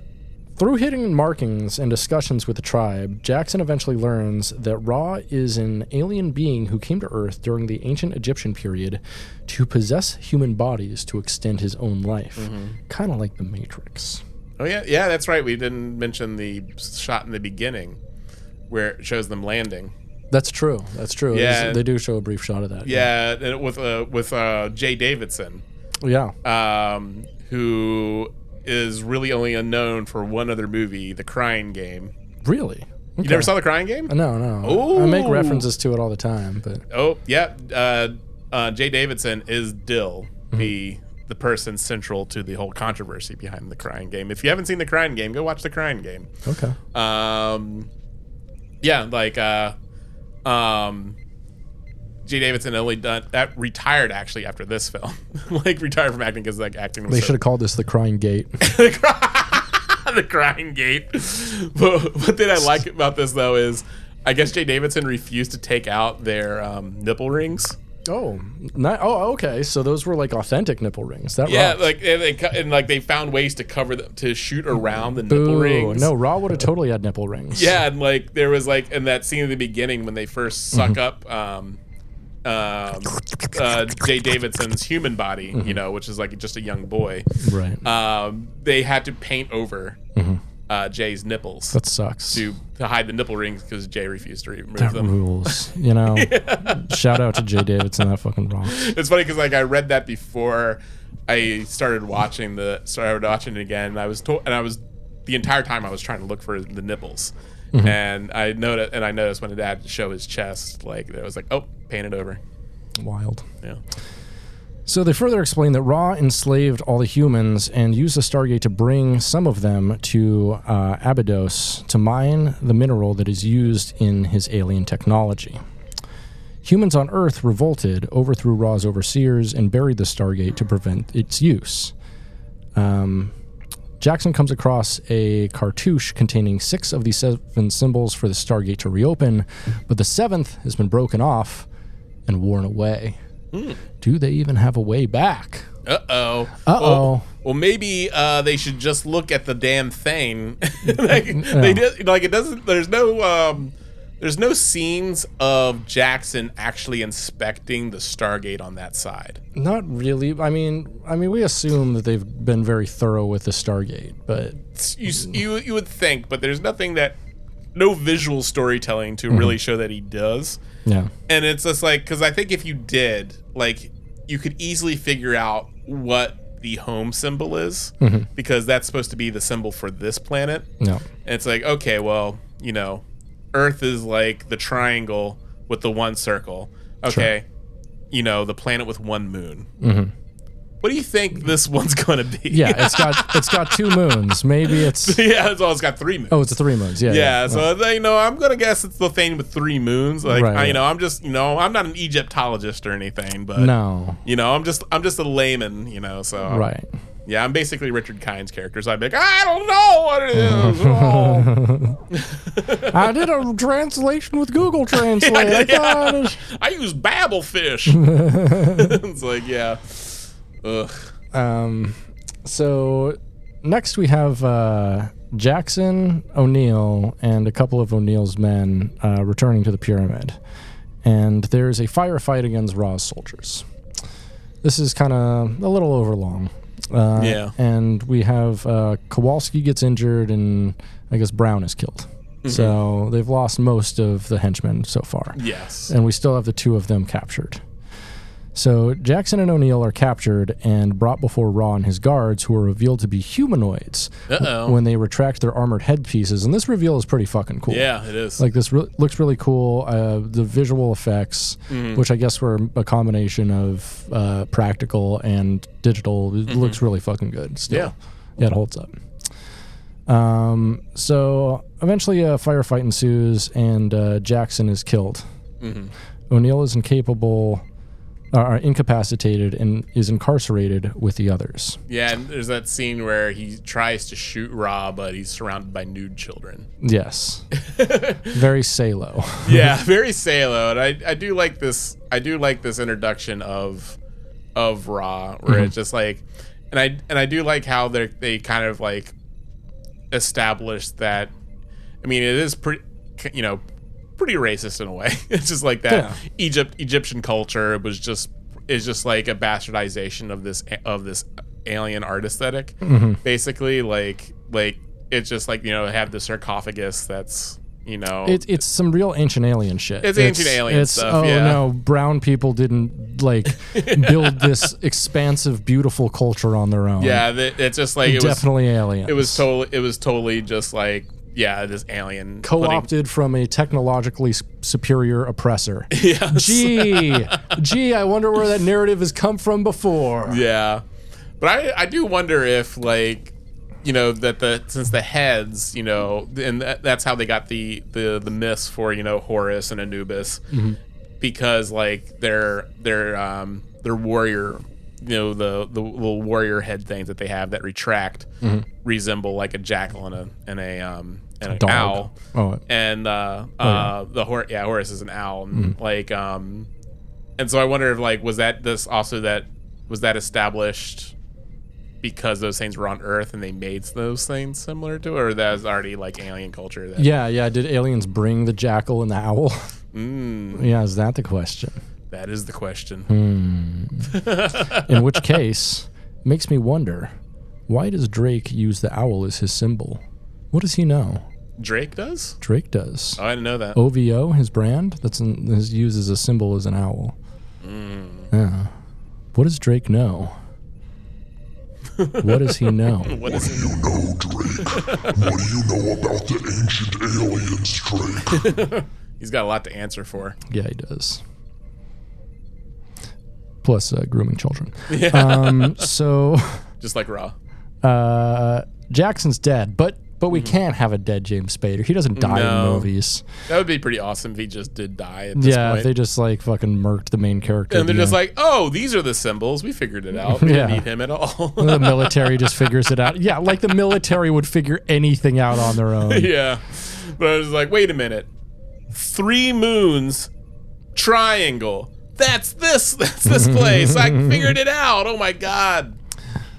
through hidden markings and discussions with the tribe, Jackson eventually learns that Ra is an alien being who came to Earth during the ancient Egyptian period to possess human bodies to extend his own life. Kind of like the Matrix.
Oh yeah, yeah, that's right. We didn't mention the shot in the beginning where it shows them landing.
That's true. That's true. It is-
Yeah.
they do show a brief shot of that.
Yeah, and with uh, with uh, Jaye Davidson,
Yeah.
um, who is really only unknown for one other movie, The Crying Game.
Really?
You never saw The Crying Game?
No, no. Oh. I make references to it all the time, but
Oh, yeah. Uh, uh, Jaye Davidson is Dill, the the person central to the whole controversy behind The Crying Game. If you haven't seen The Crying Game, go watch The Crying Game.
okay.
Um, yeah, like uh, um, Jaye Davidson only done that retired actually after this film, like retired from acting because like acting. Was
They
so-
should have called this the Crying Gate.
the, cry- the crying gate. But what thing I like about this though is, I guess Jaye Davidson refused to take out their um, nipple rings.
Oh, not, oh, okay. So those were like authentic nipple rings. That
Yeah,
rocks.
like and, they, and like they found ways to cover them to shoot around the nipple rings.
No, Ra would have totally had nipple rings.
Yeah, and like there was like in that scene at the beginning when they first suck up um, um, uh, Jaye Davidson's human body, you know, which is like just a young boy.
Right.
Um, they had to paint over uh, Jaye's nipples
that sucks.
to to hide the nipple rings because Jaye refused to remove
that
them.
rules. You know. Shout out to Jaye Davidson. That fucking rocks.
It's funny because like I read that before I started watching the started watching it again. And I was told, and I was the entire time I was trying to look for the nipples, and I noticed, and I noticed when it had to show his chest, like it was like, oh, painted over.
Wild.
Yeah.
So they further explain that Ra enslaved all the humans and used the Stargate to bring some of them to uh, Abydos to mine the mineral that is used in his alien technology. Humans on Earth revolted, overthrew Ra's overseers, and buried the Stargate to prevent its use. Um, Jackson comes across a cartouche containing six of the seven symbols for the Stargate to reopen, but the seventh has been broken off and worn away. Do they even have a way back?
Uh oh.
Uh-oh.
Well, well, maybe uh, they should just look at the damn thing. like, They did like it doesn't. There's no. Um, there's no scenes of Jackson actually inspecting the Stargate on that side.
Not really. I mean, I mean, we assume that they've been very thorough with the Stargate, but
you you you would think, but there's nothing that no visual storytelling to really show that he does.
Yeah,
And it's just like cuz I think if you did, like you could easily figure out what the home symbol is mm-hmm. because that's supposed to be the symbol for this planet.
no,
And it's like, okay, well, you know, Earth is like the triangle with the one circle. Okay. You know, the planet with one moon. Mm-hmm. What do you think this one's going to be?
yeah. It's got it's got two moons. Maybe it's
yeah, it's, well, it's got three moons.
oh, it's three moons. Yeah,
Yeah, so they- you know, I'm gonna guess it's the thing with three moons. Like,
Right,
I, you
right.
know, I'm just, you know, I'm not an Egyptologist or anything, but
no,
you know, I'm just, I'm just a layman, you know. So
right.
yeah, I'm basically Richard Kind's character. So I'd be like, I don't know what it is. Oh.
I did a translation with Google Translate. I
Yeah.
it-
I use Babelfish. it's like, yeah, ugh.
Um, so next we have uh, Jackson O'Neill and a couple of O'Neill's men uh, returning to the pyramid, and there's a firefight against Ra's soldiers. This is kind of a little overlong. Uh,
Yeah.
And we have uh, Kawalsky gets injured, and I guess Brown is killed. So they've lost most of the henchmen so far
Yes.
and we still have the two of them captured. So Jackson and O'Neill are captured and brought before Ra and his guards, who are revealed to be humanoids
Uh-oh.
when they retract their armored headpieces. And this reveal is pretty fucking cool.
Yeah, it is.
Like this re- looks really cool. Uh, the visual effects,
Mm-hmm.
which I guess were a combination of uh, practical and digital, it looks really fucking good. Still.
Mm-hmm. Yeah.
yeah, it holds up. Um, so eventually a firefight ensues and uh, Jackson is killed.
Mm-hmm.
O'Neill is incapable, or incapacitated, and is incarcerated with the others.
yeah, and there's that scene where he tries to shoot Ra, but he's surrounded by nude children.
Yes, very Salo.
yeah, very Salo, and I, I do like this. I do like this introduction of of Ra, where mm-hmm. it's just like, and I and I do like how they they kind of like established that. I mean, it is pretty, you know, pretty racist in a way. it's just like that
Yeah.
Egypt Egyptian culture was just is just like a bastardization of this of this alien art esthetic
Mm-hmm.
basically like like it's just like you know have the sarcophagus that's you know.
It's it's some real ancient alien shit.
It's ancient alien
it's,
stuff,
Oh
yeah.
no, brown people didn't like build this expansive, beautiful culture on their own.
yeah, it's just like it was.
definitely aliens.
It was totally. It was totally just like yeah, this alien
co-opted from a technologically superior oppressor.
Yes.
Gee, gee, I wonder where that narrative has come from before.
Yeah, but I I do wonder if like you know that the since the heads you know and that, that's how they got the the the myths for you know Horus and Anubis because like their their um their warrior you know the the little warrior head things that they have that retract resemble like a jackal and a and a um and an
Dog.
owl
Oh,
and uh, uh, the Hor- yeah Horus is an owl, and like um, and so I wonder if like was that this also that was that established because those things were on Earth and they made those things similar to, it, or that was already like alien culture? That,
yeah, yeah. Did aliens bring the jackal and the owl?
Mm,
yeah, is that the question?
That is the question. Hmm.
In which case, makes me wonder, why does Drake use the owl as his symbol? What does he know?
Drake does.
Drake does.
Oh, I didn't know that.
OVO, his brand, that's in, is used as a symbol as an owl. Hmm. Yeah. What does Drake know? what does he know?
What is it?
You know, Drake. what do you know about the ancient aliens, Drake?
He's got a lot to answer for.
Yeah, he does. Plus, uh, grooming children. Um, so,
Just like Ra.
uh, Jackson's dead, but but we can't have a dead James Spader. He doesn't die in movies.
That would be pretty awesome if he just did die at this
Yeah,
point.
if they just like fucking murked the main character.
and they're just
the
like, oh, these are the symbols. We figured it out. We
Yeah.
didn't need him at all.
the military just figures it out. Yeah, like the military would figure anything out on their own.
yeah. But I was like, wait a minute. Three moons, triangle. That's this. That's this place. I figured it out. Oh my god.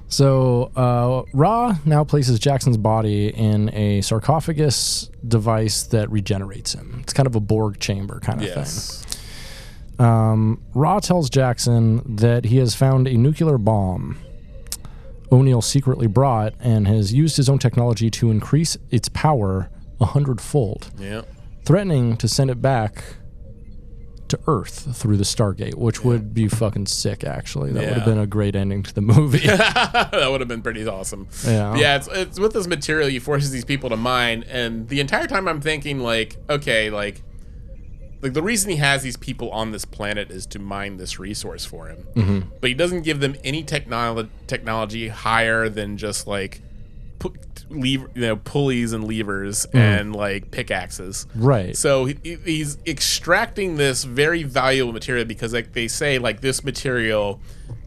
So, uh, Ra now places Jackson's body in a sarcophagus device that regenerates him. It's kind of a Borg chamber kind of
Yes.
thing. Um, Ra tells Jackson that he has found a nuclear bomb O'Neill secretly brought and has used his own technology to increase its power a hundredfold,
Yeah.
threatening to send it back to Earth through the Stargate, which would be fucking sick, actually. That would have been a great ending to the movie.
that would have been pretty awesome.
Yeah.
Yeah, it's, it's with this material he forces these people to mine, and the entire time I'm thinking like, okay, like, like the reason he has these people on this planet is to mine this resource for him, mm-hmm. but he doesn't give them any technolo- technology higher than just like, pu- lever, you know, pulleys and levers and like pickaxes.
Right.
So he, he- he's extracting this very valuable material because, like they say, like this material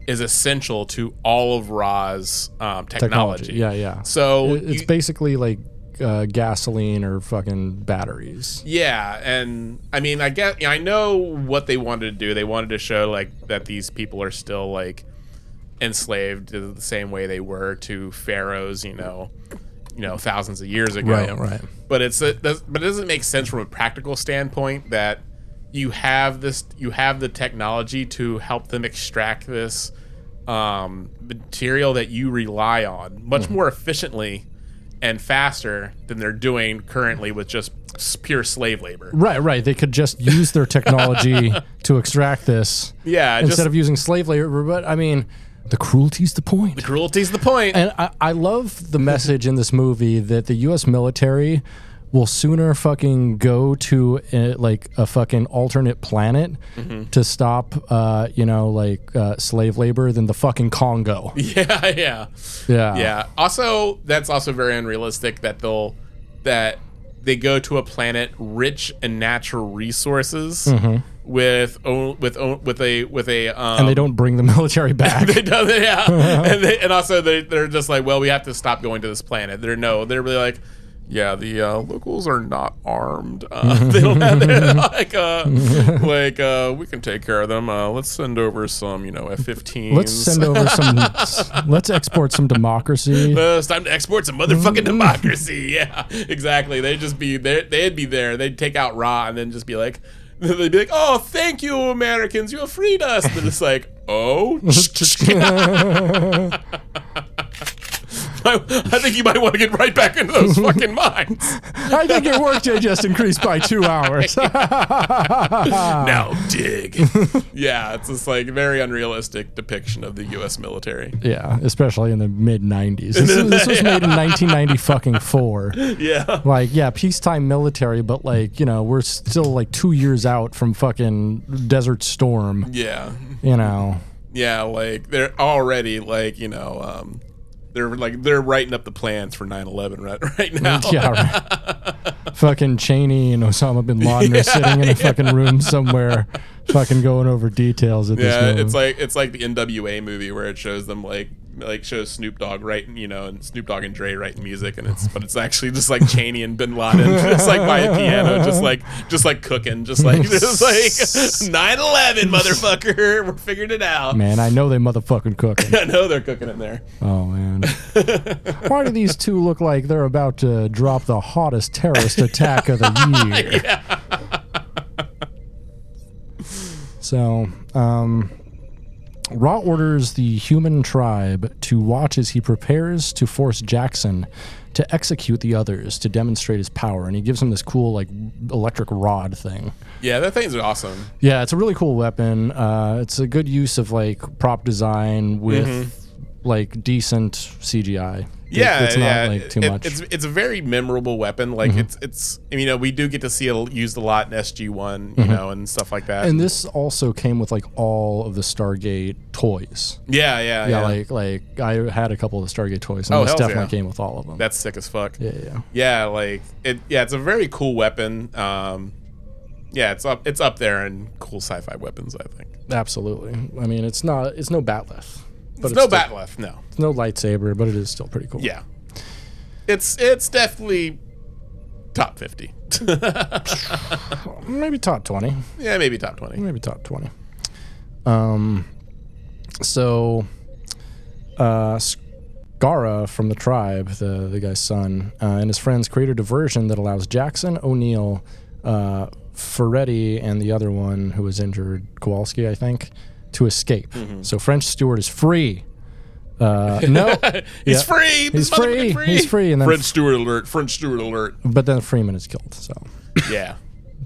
is essential to all of Ra's um, technology.
technology. Yeah, yeah.
So
it's
you-
basically like uh, gasoline or fucking batteries.
yeah, and I mean, I get, I know what they wanted to do. They wanted to show like that these people are still like enslaved the same way they were to pharaohs. You know, you know, thousands of years ago.
right. right.
but it's a, but it doesn't make sense from a practical standpoint that you have this you have the technology to help them extract this um, material that you rely on much more efficiently and faster than they're doing currently with just pure slave labor.
Right, right. They could just use their technology to extract this
Yeah,
instead
just
of using slave labor. But I mean, the cruelty's the point.
The cruelty's the point.
And I, I love the message in this movie that the U.S. military will sooner fucking go to a, like a fucking alternate planet
Mm-hmm.
to stop, uh, you know, like uh, slave labor than the fucking Congo.
yeah, yeah.
Yeah,
Yeah. Also, that's also very unrealistic that they'll that they go to a planet rich in natural resources with with with a with a um,
and they don't bring the military back.
they don't yeah and they, and also they they're just like well we have to stop going to this planet they're no they're really like yeah the uh, locals are not armed uh, they don't have they're like uh like uh we can take care of them uh let's send over some you know F-15s
let's send over some. let's export some democracy.
Uh, it's time to export some motherfucking democracy. Yeah, exactly. They'd just be there. They'd be there. They'd take out Ra and then just be like, they'd be like, "Oh, thank you, Americans. You have freed us." And it's like, "Oh, might, I think you might want to get right back into those fucking mines.
I think your workday just increased by two hours.
now dig. yeah, it's just like very unrealistic depiction of the U.S. military.
yeah, especially in the mid '90s. This, this was made in 1990 fucking four.
Yeah.
Like, yeah, peacetime military, but like, you know, we're still like two years out from fucking Desert Storm.
Yeah.
You know,
Yeah, like they're already like, you know, um they're like they're writing up the plans for 9/11 right right now.
yeah, right. fucking Cheney and Osama bin Laden are sitting in a fucking room somewhere, fucking going over details at this
Yeah, it's like it's like the NWA movie where it shows them like like shows Snoop Dogg writing, you know, and Snoop Dogg and Dre writing music, and it's but it's actually just like Cheney and Bin Laden, just like by a piano, just like just like cooking, just like just like 9/11, motherfucker, we're figuring it out.
Man, I know they motherfucking cooking.
I know they're cooking in there.
Oh man. Why do these two look like they're about to drop the hottest terrorist attack of the year? So, um, Ra orders the human tribe to watch as he prepares to force Jackson to execute the others to demonstrate his power, and he gives him this cool like electric rod thing.
Yeah, that thing's awesome.
Yeah, it's a really cool weapon. Uh, it's a good use of like prop design with like decent CGI.
Mm-hmm. Yeah,
it's not like too
It-
much.
It's it's a very memorable weapon. Like
Mm-hmm.
it's it's you know we do get to see it used a lot in SG One, you know, and stuff like that.
Mm-hmm. and this also came with like all of the Stargate toys.
yeah, yeah,
Yeah,
yeah.
like like I had a couple of the Stargate toys, and
Oh,
this definitely
yeah.
came with all of them.
That's sick as fuck.
yeah, yeah.
Yeah, like it. Yeah, it's a very cool weapon. Um, yeah, it's up. It's up there in cool sci-fi weapons. I think.
absolutely. I mean, it's not it's no bat'leth, but
It's no
still-
bat left. No.
It's no lightsaber, but it is still pretty cool.
Yeah. It's it's definitely top fifty.
maybe top twenty.
yeah, maybe top twenty.
maybe top 20 um so uh Skaara from the tribe the the guy's son uh, and his friends create a diversion that allows Jackson O'Neill uh Ferretti and the other one who was injured Kawalsky I think to escape
Mm-hmm.
so French Stewart is free uh no
He's
Yeah.
free.
He's free.
free.
He's free, and then-
French Stewart alert. French Stewart alert.
but then Freeman is killed so
Yeah.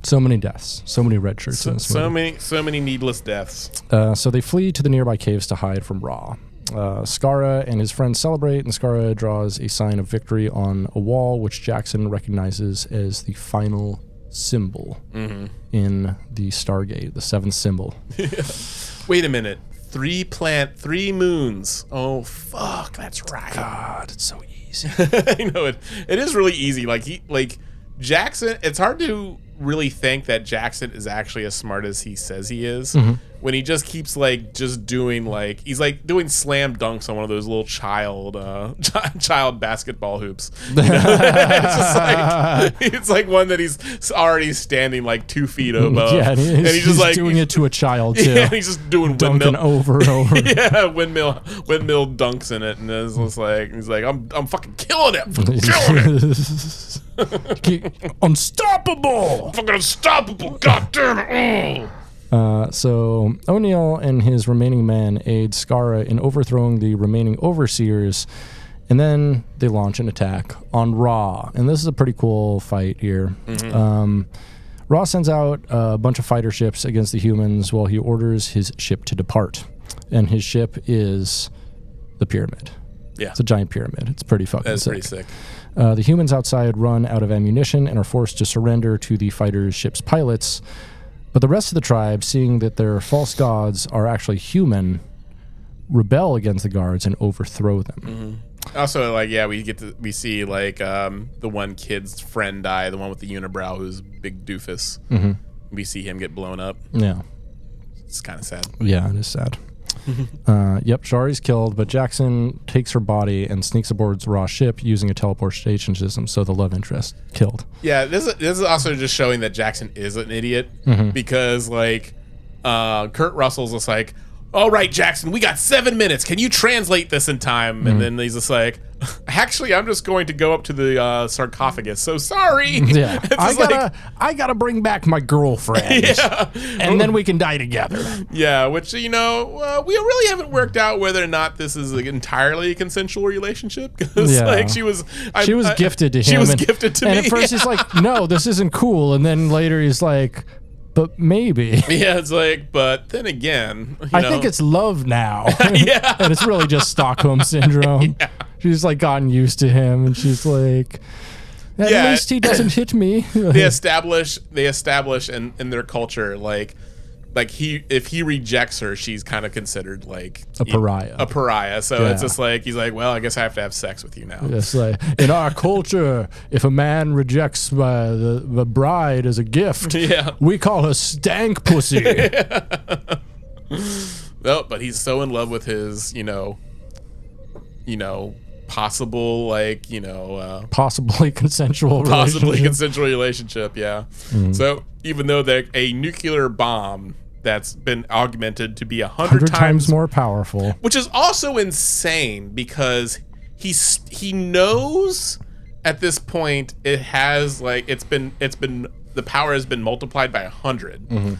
so many deaths so many red shirts in
So,
this
so
movie.
many so many needless deaths.
Uh, so they flee to the nearby caves to hide from Ra. Uh, Skaara and his friends celebrate, and Skaara draws a sign of victory on a wall, which Jackson recognizes as the final symbol in the Stargate, the seventh symbol.
Wait a minute. Three plant, three moons. Oh fuck, that's right.
God, it's so easy.
I know it. It is really easy. Like he, like Jackson. It's hard to really think that Jackson is actually as smart as he says he is mm-hmm. When he just keeps like just doing like he's like doing slam dunks on one of those little child uh chi- child basketball hoops. You know? it's like it's like one that he's already standing like two feet above.
yeah, and he's,
he's just like
doing it to a child too,
Yeah, he's just doing
dunking
windmill.
over and over.
Yeah, windmill windmill dunks in it, and it's just like he's like, I'm I'm fucking killing it, fucking killing it,
Unstoppable.
fucking unstoppable, god damn it. oh.
Uh, so O'Neill and his remaining men aid Skaara in overthrowing the remaining overseers, and then they launch an attack on Ra. And this is a pretty cool fight here. Um, Ra sends out a bunch of fighter ships against the humans while he orders his ship to depart. And his ship is the pyramid.
Yeah,
It's a giant pyramid. It's pretty fucking
that's
sick.
pretty sick.
Uh, the humans outside run out of ammunition and are forced to surrender to the fighter ship's pilots. But the rest of the tribe, seeing that their false gods are actually human, rebel against the guards and overthrow them.
Also, like, yeah, we get to we see like um the one kid's friend die, the one with the unibrow, who's big doofus. Mm-hmm. We see him get blown up.
Yeah.
It's kind of sad.
Yeah, it is sad. Uh, yep, Shari's killed, but Jackson takes her body and sneaks aboard Ra's ship using a teleportation system, so the love interest killed.
Yeah, this is, this is also just showing that Jackson is an idiot
Mm-hmm.
because like uh, Kurt Russell's just like, "All right, Jackson, we got seven minutes. Can you translate this in time?"
Mm-hmm.
And then he's just like, actually, I'm just going to go up to the uh, sarcophagus. So sorry.
Yeah,
It's
I
just
gotta, I gotta bring back my girlfriend,
yeah.
and then we can die together.
Yeah, which you know, uh, we really haven't worked out whether or not this is like, entirely a consensual relationship because
Yeah.
like she was, I,
She was
I-
gifted to him.
She was
and,
gifted to
and
me.
at first he's like, "No, this isn't cool," and then later he's like, "But maybe."
yeah, it's like, but then again, you
I
know,
think it's love now.
Yeah.
and it's really just Stockholm syndrome. She's like gotten used to him, and she's like, "At
Yeah.
least he doesn't hit me."
they establish they establish in, in their culture like like he if he rejects her she's kind of considered like
A pariah.
a pariah so it's just like he's like well i guess i have to have sex with you now
It's like in our culture, if a man rejects uh, the, the bride as a gift,
Yeah.
we call her stank pussy.
no but he's so in love with his you know you know possible like you know uh
Possibly consensual.
possibly
relationship.
consensual relationship yeah
Mm-hmm.
so even though they're a nuclear bomb that's been augmented to be a hundred times
times more powerful.
which is also insane because he's he knows at this point it has like it's been it's been the power has been multiplied by a 100 and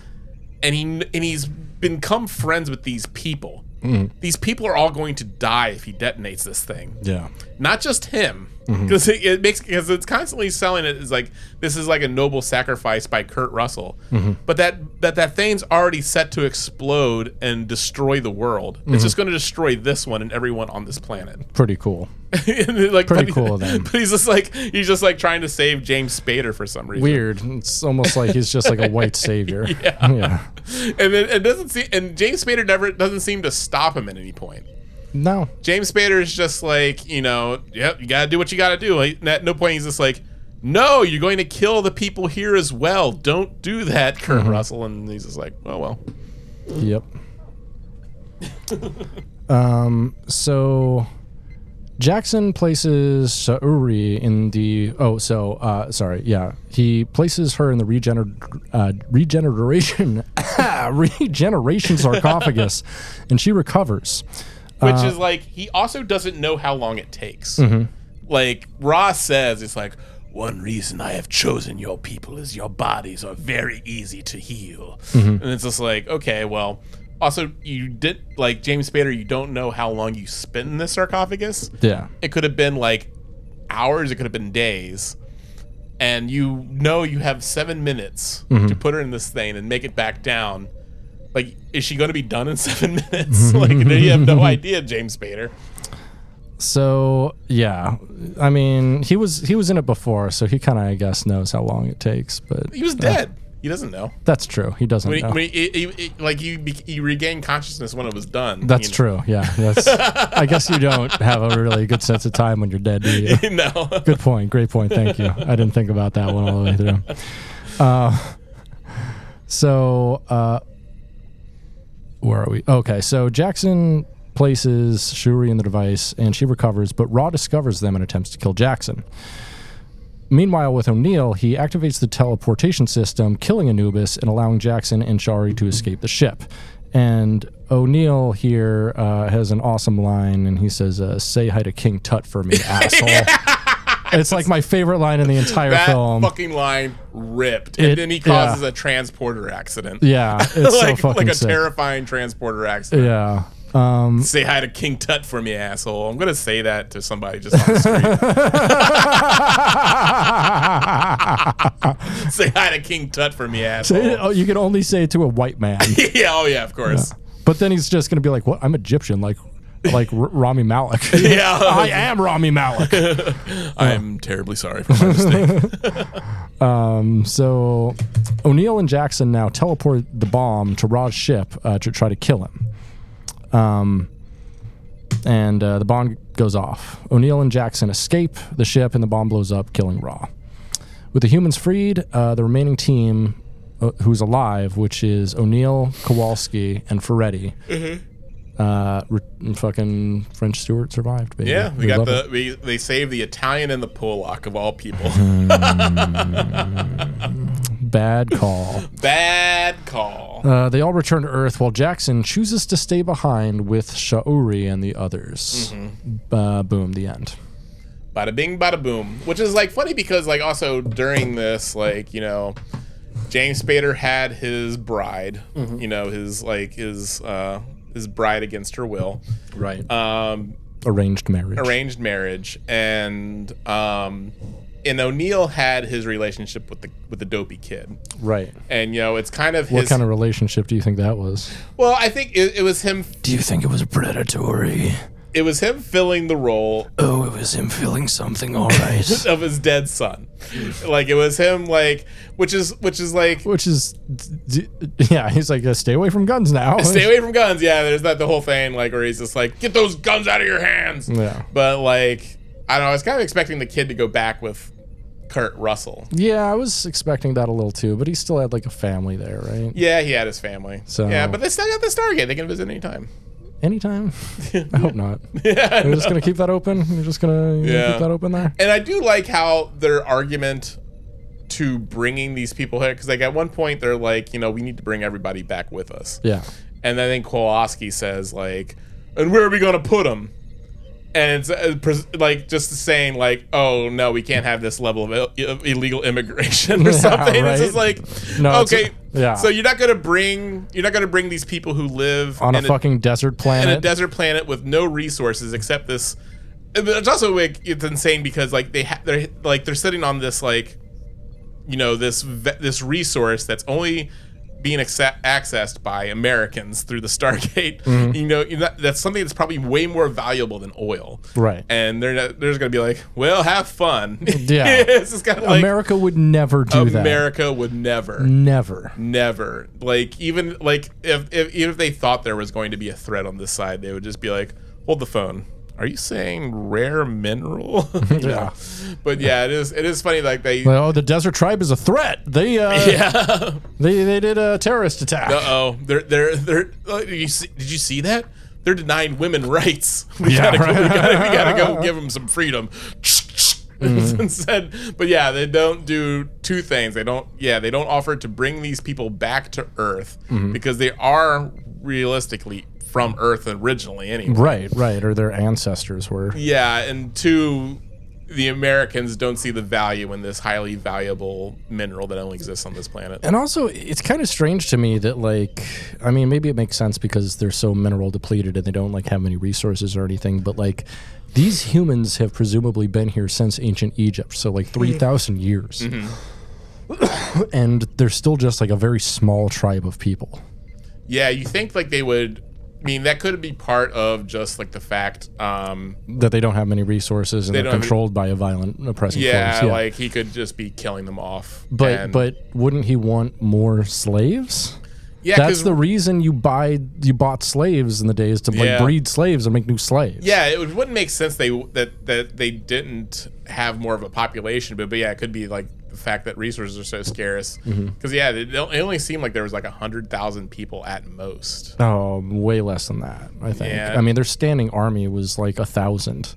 he and he's become friends with these people Mm. these people are all going to die if he detonates this thing.
Yeah.
not just him Mm-hmm. because it, it makes because it's constantly selling it as like this is like a noble sacrifice by Kurt Russell, mm-hmm. but that that that thing's already set to explode and destroy the world. It's mm-hmm. just going to destroy this one and everyone on this planet.
Pretty cool.
Like,
Pretty
but-
cool of them.
But he's just like he's just like trying to save James Spader for some reason.
Weird. It's almost like he's just like a white savior. yeah. Yeah.
and then it doesn't see and James Spader never doesn't seem to stop him at any point.
No.
James Spader is just like, you know, yep, you gotta do what you gotta do. Like, at no point he's just like, no, you're going to kill the people here as well. Don't do that, Kurt
Mm-hmm.
Russell. And he's just like, oh well.
Yep. um. So. Jackson places Sauri in the oh so uh sorry yeah he places her in the regener uh, regeneration regeneration sarcophagus and she recovers
Which
Uh,
is like, he also doesn't know how long it takes.
Mm-hmm.
Like, Ross says, it's like, one reason I have chosen your people is your bodies are very easy to heal.
Mm-hmm.
And it's just like, okay, well, also, you did, like, James Spader, you don't know how long you spent in this sarcophagus.
yeah
it could have been like hours it could have been days and you know you have seven minutes to put her in this thing and make it back down like is she going to be done in seven minutes like you have no idea james spader
So yeah, I mean, he was he was in it before, so he kind of I guess knows how long it takes. But
he was dead he doesn't know
that's true. He doesn't
when he,
know.
when he, he- he- like you be- you regained consciousness when it was done
that's
you
true. Yeah, that's. I guess you don't have a really good sense of time when you're dead, do you?
know? no
Good point. Great point. Thank you. I didn't think about that one all the way through. Uh, so uh, where are we? Okay, so Jackson places Shuri in the device, and she recovers, but Ra discovers them and attempts to kill Jackson. Meanwhile, with O'Neill, he activates the teleportation system, killing Anubis and allowing Jackson and Shari to escape the ship. And O'Neill here uh, has an awesome line, and he says, uh, "Say hi to King Tut for me, asshole." It's like my favorite line in the entire
that
film.
fucking line ripped and
It-
then he causes
yeah.
a transporter accident
yeah, it's
like,
so fucking
like a
sick.
terrifying transporter accident
yeah. Um,
Say hi to King Tut for me, asshole. I'm gonna say that to somebody just on the street. say hi to King Tut for me, asshole.
oh, you can only say it to a white man.
yeah, oh yeah, of course.
But then he's just gonna be like, "What? I'm Egyptian, like, like R- Rami Malek."
Yeah.
I am Rami Malek.
I'm terribly sorry for my mistake.
Um, so O'Neill and Jackson now teleport the bomb to Ra's ship uh, to try to kill him. Um, and uh, the bomb goes off. O'Neill and Jackson escape the ship, and the bomb blows up, killing Ra. With the humans freed, uh, the remaining team, uh, who's alive, which is O'Neill, Kawalsky, and Ferretti. Uh, re- fucking French Stewart survived, baby.
yeah, we got
love
the
it.
we they saved the Italian and the Polak of all people.
bad call.
Bad call.
Uh, they all return to Earth while Jackson chooses to stay behind with Sha'uri and the others. Uh, boom, the end.
bada bing, bada boom. Which is like funny because like also during this, like you know, James Spader had his bride,
Mm-hmm.
you know, his like his uh his bride against her will,
Right.
um,
Arranged marriage.
arranged marriage, and um, and O'Neill had his relationship with the with the dopey kid,
Right.
and you know, it's kind of
What
his.
kind of relationship do you think that was?
well, I think it, it was him.
Do you think it was predatory?
It was him filling the role
Oh, it was him filling something, all right.
of his dead son. Like it was him, like which is which is like
Which is, d- d- yeah, he's like, uh, stay away from guns now.
stay away from guns. Yeah, there's that the whole thing like where he's just like get those guns out of your hands.
Yeah.
But like I don't know, I was kind of expecting the kid to go back with Kurt Russell.
Yeah, I was expecting that a little too, but he still had like a family there, right?
Yeah, he had his family.
So-
yeah, but they still got the Stargate. They can visit anytime.
Anytime. I hope not.
Yeah,
You're just gonna keep that open. You're just gonna, you're gonna
Yeah.
keep that open there.
And I do like how their argument to bringing these people here, because like at one point they're like, you know, we need to bring everybody back with us.
Yeah.
And then I think Kawalsky says like, and where are we gonna put them? And it's uh, pres- like just saying like, oh no, we can't have this level of, Ill- of illegal immigration or
Yeah,
something. It's just like,
No,
okay,
yeah.
So you're not gonna bring you're not gonna bring these people who live
On a
in
fucking desert planet in
a desert planet with no resources except this. It's also like it's insane because like they ha- they're like they're sitting on this like, you know this ve- this resource that's only being acce- accessed by Americans through the Stargate.
Mm-hmm.
You know that's something that's probably way more valuable than oil.
Right.
And they're not, they're just gonna be like, well, have fun.
Yeah.
it's kind of like
America would never do that.
America would never.
Never.
Never. Like even like if, if even if they thought there was going to be a threat on this side, they would just be like, "Hold the phone. Are you saying rare mineral?"
Yeah.
But yeah, it is it is funny like they
Well, oh, the desert tribe is a threat. They uh,
Yeah.
they they did a terrorist attack.
Uh-oh. They're they're they're uh, you see, did you see that? They're denying women rights. We
Yeah,
gotta go, we gotta we gotta go give them some freedom. Instead, but yeah, they don't do two things. They don't yeah, they don't offer to bring these people back to Earth
Mm-hmm.
because they are realistically from Earth originally anyway.
Right, right. Or their ancestors were.
Yeah, and two, the Americans don't see the value in this highly valuable mineral that only exists on this planet.
And also, it's kind of strange to me that, like, I mean, maybe it makes sense because they're so mineral depleted and they don't like have many resources or anything. But like, these humans have presumably been here since ancient Egypt, so like three thousand years, mm-hmm. and they're still just like a very small tribe of people.
Yeah, you think like they would. I mean, that could be part of just like the fact. Um,
That they don't have many resources and
They
they are
don't have-
controlled by a violent, oppressive
yeah,
force.
like he could just be killing them off.
but
and-
but wouldn't he want more slaves?
yeah,
that's the reason you buy you bought slaves in the days to like
Yeah.
breed slaves and make new slaves.
Yeah, it would- wouldn't make sense they that that they didn't have more of a population, but but yeah, it could be like the fact that resources are so scarce.
Mm-hmm.
Because yeah, it, it only seemed like there was like a hundred thousand people at most.
Oh, way less than that. I think.
Yeah.
I mean, their standing army was like a thousand,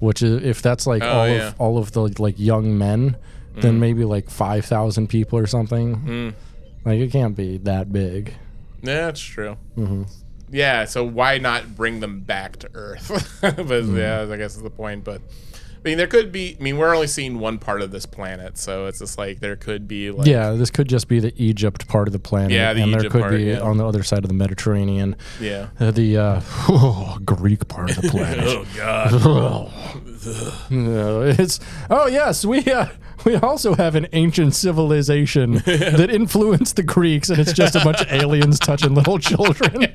which is if that's like all
Mm. Oh, yeah. Mm.
of all of the like young men, then maybe like five thousand people or something. Like it can't be that big.
Yeah, that's true.
Mm-hmm.
Yeah, so why not bring them back to Earth? but
Mm-hmm.
yeah, I guess is the point. But I mean, there could be. I mean, we're only seeing one part of this planet, so it's just like there could be like
Yeah, this could just be the Egypt part of the planet,
Yeah, the
and there could
part,
be
yeah.
on the other side of the Mediterranean,
yeah.
uh, the uh, Greek part of the planet.
Oh God.
No, it's oh yes, we uh, we also have an ancient civilization that influenced the Greeks, and it's just a bunch of aliens touching little children.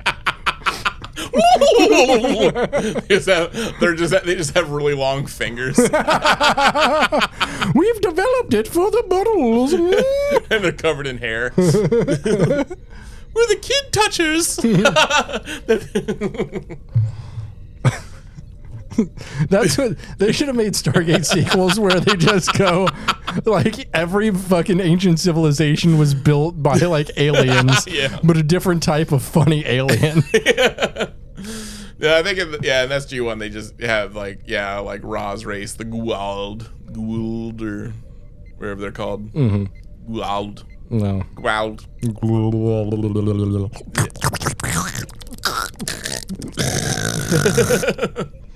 Is that- they're just they just have really long fingers
We've developed it for the bottles.
and they're covered in hair. We're the kid touchers.
That's what they should have made Stargate sequels where they just go like every fucking ancient civilization was built by like aliens,
Yeah.
but a different type of funny alien.
Yeah, I think in the, yeah, and that's G one. They just have like yeah, like Ra's race, the Guald, Gould or wherever they're called. Mm-hmm. Guald,
no.
Guald.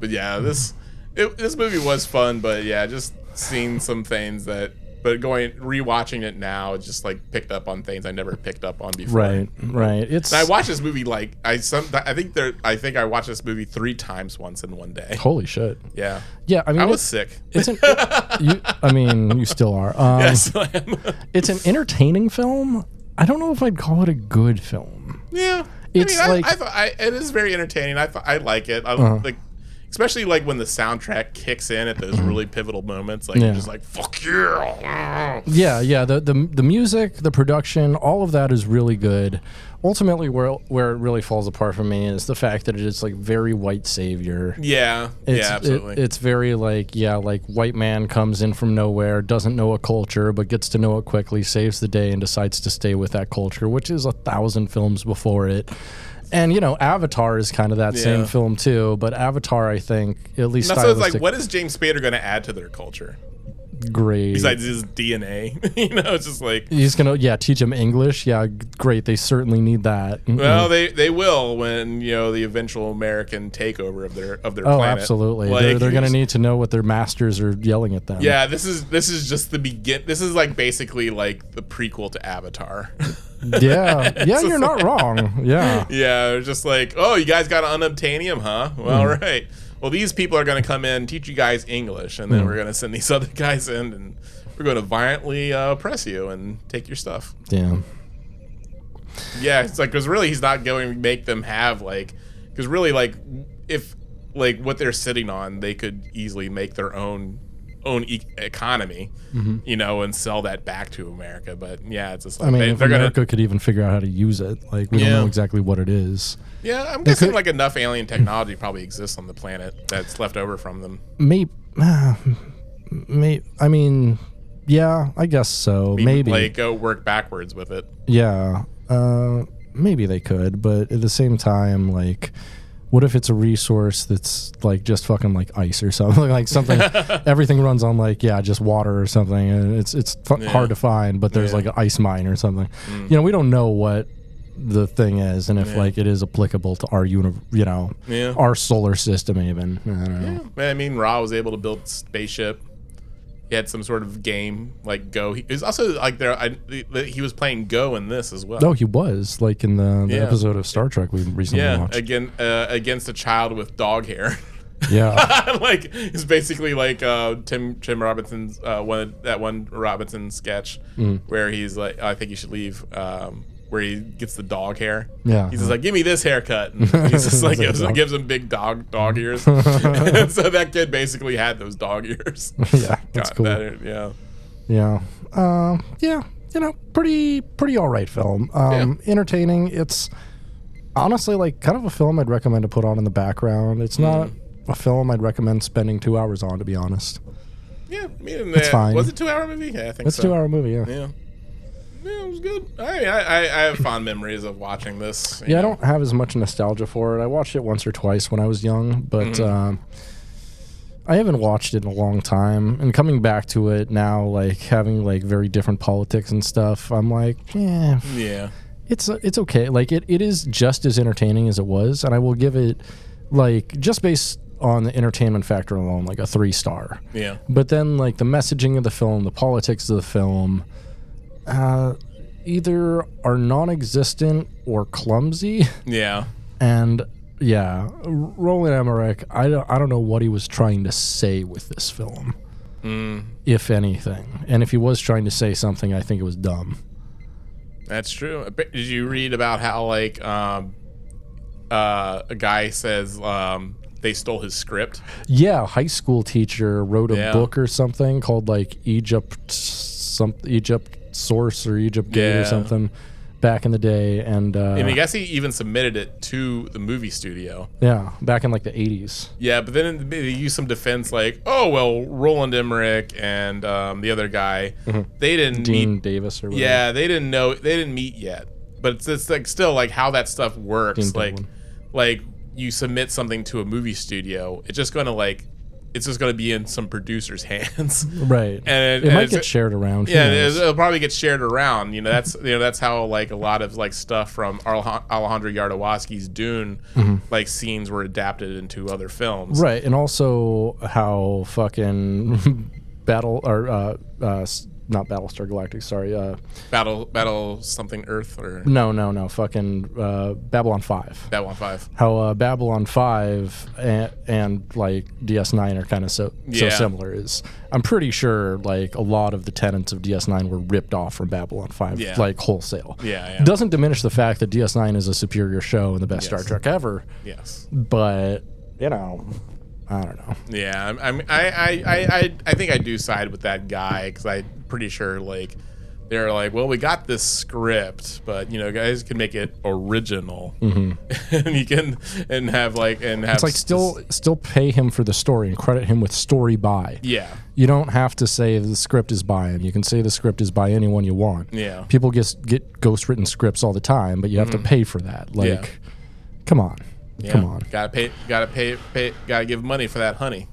But yeah, this it, this movie was fun, but yeah, just seeing some things that. But going rewatching it now, it just like picked up on things I never picked up on before.
Right, right. It's
And I watched this movie like I some I think there I think I watched this movie three times once in one day.
holy shit.
Yeah,
Yeah, I mean,
I was sick.
it's an. you, I mean, you still are. Um,
yes, I am.
It's an entertaining film. I don't know if I'd call it a good film.
yeah.
It's
I mean,
like-.
I, I, I, it is very entertaining. I I like it. I like especially like when the soundtrack kicks in at those really pivotal moments. Like
Mm-hmm. Yeah.
you're just like fuck yeah.
Yeah, yeah. The, the the music, the production, all of that is really good. Ultimately, where where it really falls apart for me is the fact that it is like very white savior.
Yeah,
It's,
yeah, absolutely.
It, it's very like yeah, like white man comes in from nowhere, doesn't know a culture, but gets to know it quickly, saves the day, and decides to stay with that culture, which is a thousand films before it. And you know, Avatar is kind of that same film too. But Avatar, I think, at least
Now, so it's like, what is James Spader going to add to their culture
great.
besides his DNA? you know, it's just like,
He's gonna yeah teach him English. Yeah, great. They certainly need that. Mm-mm.
well, they they will when you know the eventual American takeover of their of their
Oh,
planet.
absolutely.
Like,
they're they're going to
it's-
need to know what their masters are yelling at them.
Yeah, this is this is just the begin. This is like basically like the prequel to Avatar.
yeah, yeah. You're not wrong. Yeah,
yeah, just like, oh, you guys got unobtainium, huh? Well,
Mm.
right. Well, these people are going to come in, teach you guys English, and
Mm.
then we're going to send these other guys in, and we're going to violently uh, oppress you and take your stuff.
damn.
Yeah, it's like because really he's not going to make them have like because really like if like what they're sitting on, they could easily make their own own e- economy, you know, and sell that back to America. But yeah, it's just like
Mm-hmm. I mean,
they,
if
they're
America
gonna.
could even figure out how to use it, like we
Yeah.
don't know exactly what it is.
Yeah, I'm guessing
could-
like enough alien technology probably exists on the planet that's left over from them.
Maybe, may I mean, yeah, I guess so. Maybe,
like go work backwards with it.
yeah, uh, maybe they could, but at the same time, like. What if it's a resource that's like just fucking like ice or something like something? everything runs on like yeah, just water or something, and it's it's fu-
Yeah.
hard to find. But there's
Yeah.
like an ice mine or something. Mm. You know, we don't know what the thing is, and if
Yeah.
like it is applicable to our uni- you know,
Yeah.
our solar system even. I don't know.
I mean, Ra was able to build a spaceship. He had some sort of game like Go. He was also like there. I, he was playing Go in this as well.
No, he was like in the, the
Yeah.
episode of Star Trek we recently
Yeah,
watched.
again uh, against a child with dog hair.
yeah,
like it's basically like uh, Tim Tim Robinson's uh, one that one Robinson sketch
Mm.
where he's like, I think you should leave. Um, where he gets the dog hair.
Yeah.
He's just like, give me this haircut. And he's just like, gives,
dog-
gives him big dog dog ears. and so that kid basically had those dog ears.
yeah, that's cool.
that, yeah.
Yeah, uh, yeah, you know, pretty pretty all right film. Um, Entertaining. It's honestly like kind of a film I'd recommend to put on in the background. It's not
Mm.
a film I'd recommend spending two hours on, to be honest.
Yeah, I mean,
It's fine.
Was it two hour movie? Yeah, I think
It's a
so.
two hour movie. Yeah.
Yeah. Yeah, it was good. I, I, I have fond memories of watching this.
Yeah, I don't have as much nostalgia for it. I watched it once or twice when I was young, but
Mm-hmm.
um, I haven't watched it in a long time. And coming back to it now, like having like very different politics and stuff, I'm like, yeah,
Yeah.
it's it's okay. Like it, it is just as entertaining as it was, and I will give it like just based on the entertainment factor alone, like a three star.
Yeah.
But then like the messaging of the film, the politics of the film, uh, either are non-existent or clumsy.
Yeah.
And yeah, Roland Emmerich, I don't, I don't know what he was trying to say with this film,
Mm,
if anything. And if he was trying to say something, I think it was dumb.
that's true. Did you read about how like um, uh, a guy says um, they stole his script?
Yeah, a high school teacher wrote a
Yeah.
book or something called like Egypt some Egypt Source or Egypt Gate
Yeah.
or something back in the day, and, uh,
And I guess he even submitted it to the movie studio.
yeah, back in like the eighties.
Yeah, but then they used some defense like, oh well, Roland Emmerich and um, the other guy, they didn't
Dean
meet.
Davis or whatever.
Yeah, they didn't know. They didn't meet yet. But it's, it's like still like how that stuff works.
Dean
like,
Devlin.
like you submit something to a movie studio, it's just going to like it's just going to be in some producer's hands.
Right.
And
it
and
might get shared around.
Yeah, it- it'll probably get shared around. You know, that's you know that's how like a lot of like stuff from Alejandro Jodorowsky's Dune, like scenes were adapted into other films.
Mm-hmm. Right, and also how fucking battle or uh, uh, not Battlestar Galactic. Sorry, uh,
Battle Battle something Earth or
no, no, no, fucking uh, Babylon Five.
Babylon Five.
How uh, Babylon Five and, and like DS Nine are kind of so so similar. Is I'm pretty sure like a lot of the tenants of DS Nine were ripped off from Babylon Five,
Yeah.
like wholesale.
Yeah, yeah.
Doesn't diminish the fact that DS Nine is a superior show and the best Star Trek ever,
Yes.
but you know, I don't know.
Yeah, I'm, I'm, I, I, I, I, I think I do side with that guy because I'm pretty sure like they're like, well, we got this script, but you know, guys can make it original, and you can and have like and have
Mm-hmm. It's like still still pay him for the story and credit him with story by.
yeah,
You don't have to say the script is by him. You can say the script is by anyone you want.
Yeah.
People get get ghost written scripts all the time, but you have to pay for that. Like,
Mm-hmm. Yeah.
come on,
yeah.
come on.
gotta pay, gotta pay, pay, gotta give money for that honey.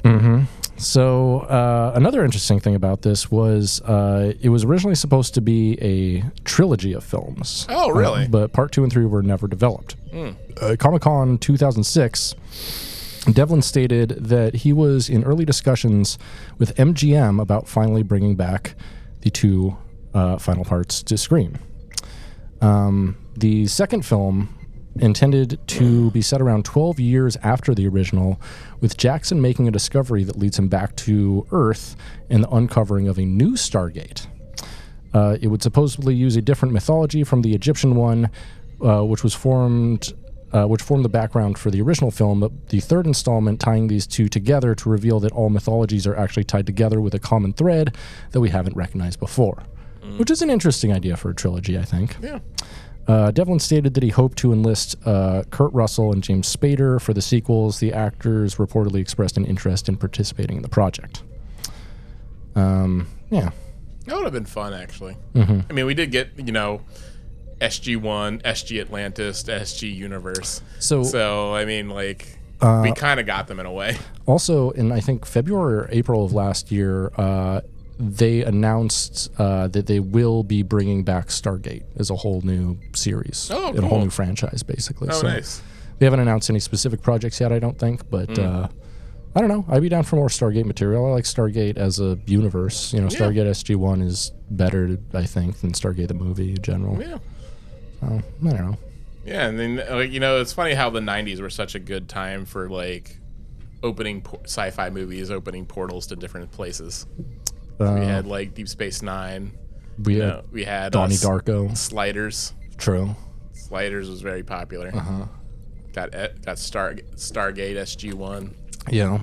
So uh, another interesting thing about this was uh, it was originally supposed to be a trilogy of films.
Oh, really?
Uh, but part two and three were never developed. Uh, Comic Con 2006. Devlin stated that he was in early discussions with MGM about finally bringing back the two uh, final parts to screen. Um, the second film, intended to be set around 12 years after the original, with Jackson making a discovery that leads him back to Earth and the uncovering of a new Stargate. Uh, it would supposedly use a different mythology from the Egyptian one, uh, which was formed, uh, which formed the background for the original film. But the third installment tying these two together to reveal that all mythologies are actually tied together with a common thread that we haven't recognized before, which is an interesting idea for a trilogy, I think.
Yeah.
Uh, Devlin stated that he hoped to enlist uh, Kurt Russell and James Spader for the sequels. The actors reportedly expressed an interest in participating in the project. Um, yeah.
That would have been fun, actually.
Mm-hmm.
I mean, we did get you know, SG One, SG Atlantis, SG Universe.
So,
So I mean, like
Uh,
we kind of got them in a way.
also in I think February or April of last year, uh, they announced uh, that they will be bringing back Stargate as a whole new series
Oh,
and a whole new franchise, basically.
Oh,
so
nice.
they haven't announced any specific projects yet, I don't think, but.
Mm.
Uh, I don't know. I'd be down for more Stargate material. I like Stargate as a universe. You know,
Yeah.
Stargate SG One is better, I think, than Stargate the movie in general.
Yeah.
So, I don't know.
Yeah, and then like you know, it's funny how the '90s were such a good time for like opening po- sci-fi movies, opening portals to different places.
Uh,
We had like Deep Space Nine.
we
You
had
know, we had
Donnie
uh,
Darko.
Sliders.
True.
Sliders was very popular.
Uh-huh.
Got e- got Star Stargate SG One.
Yeah.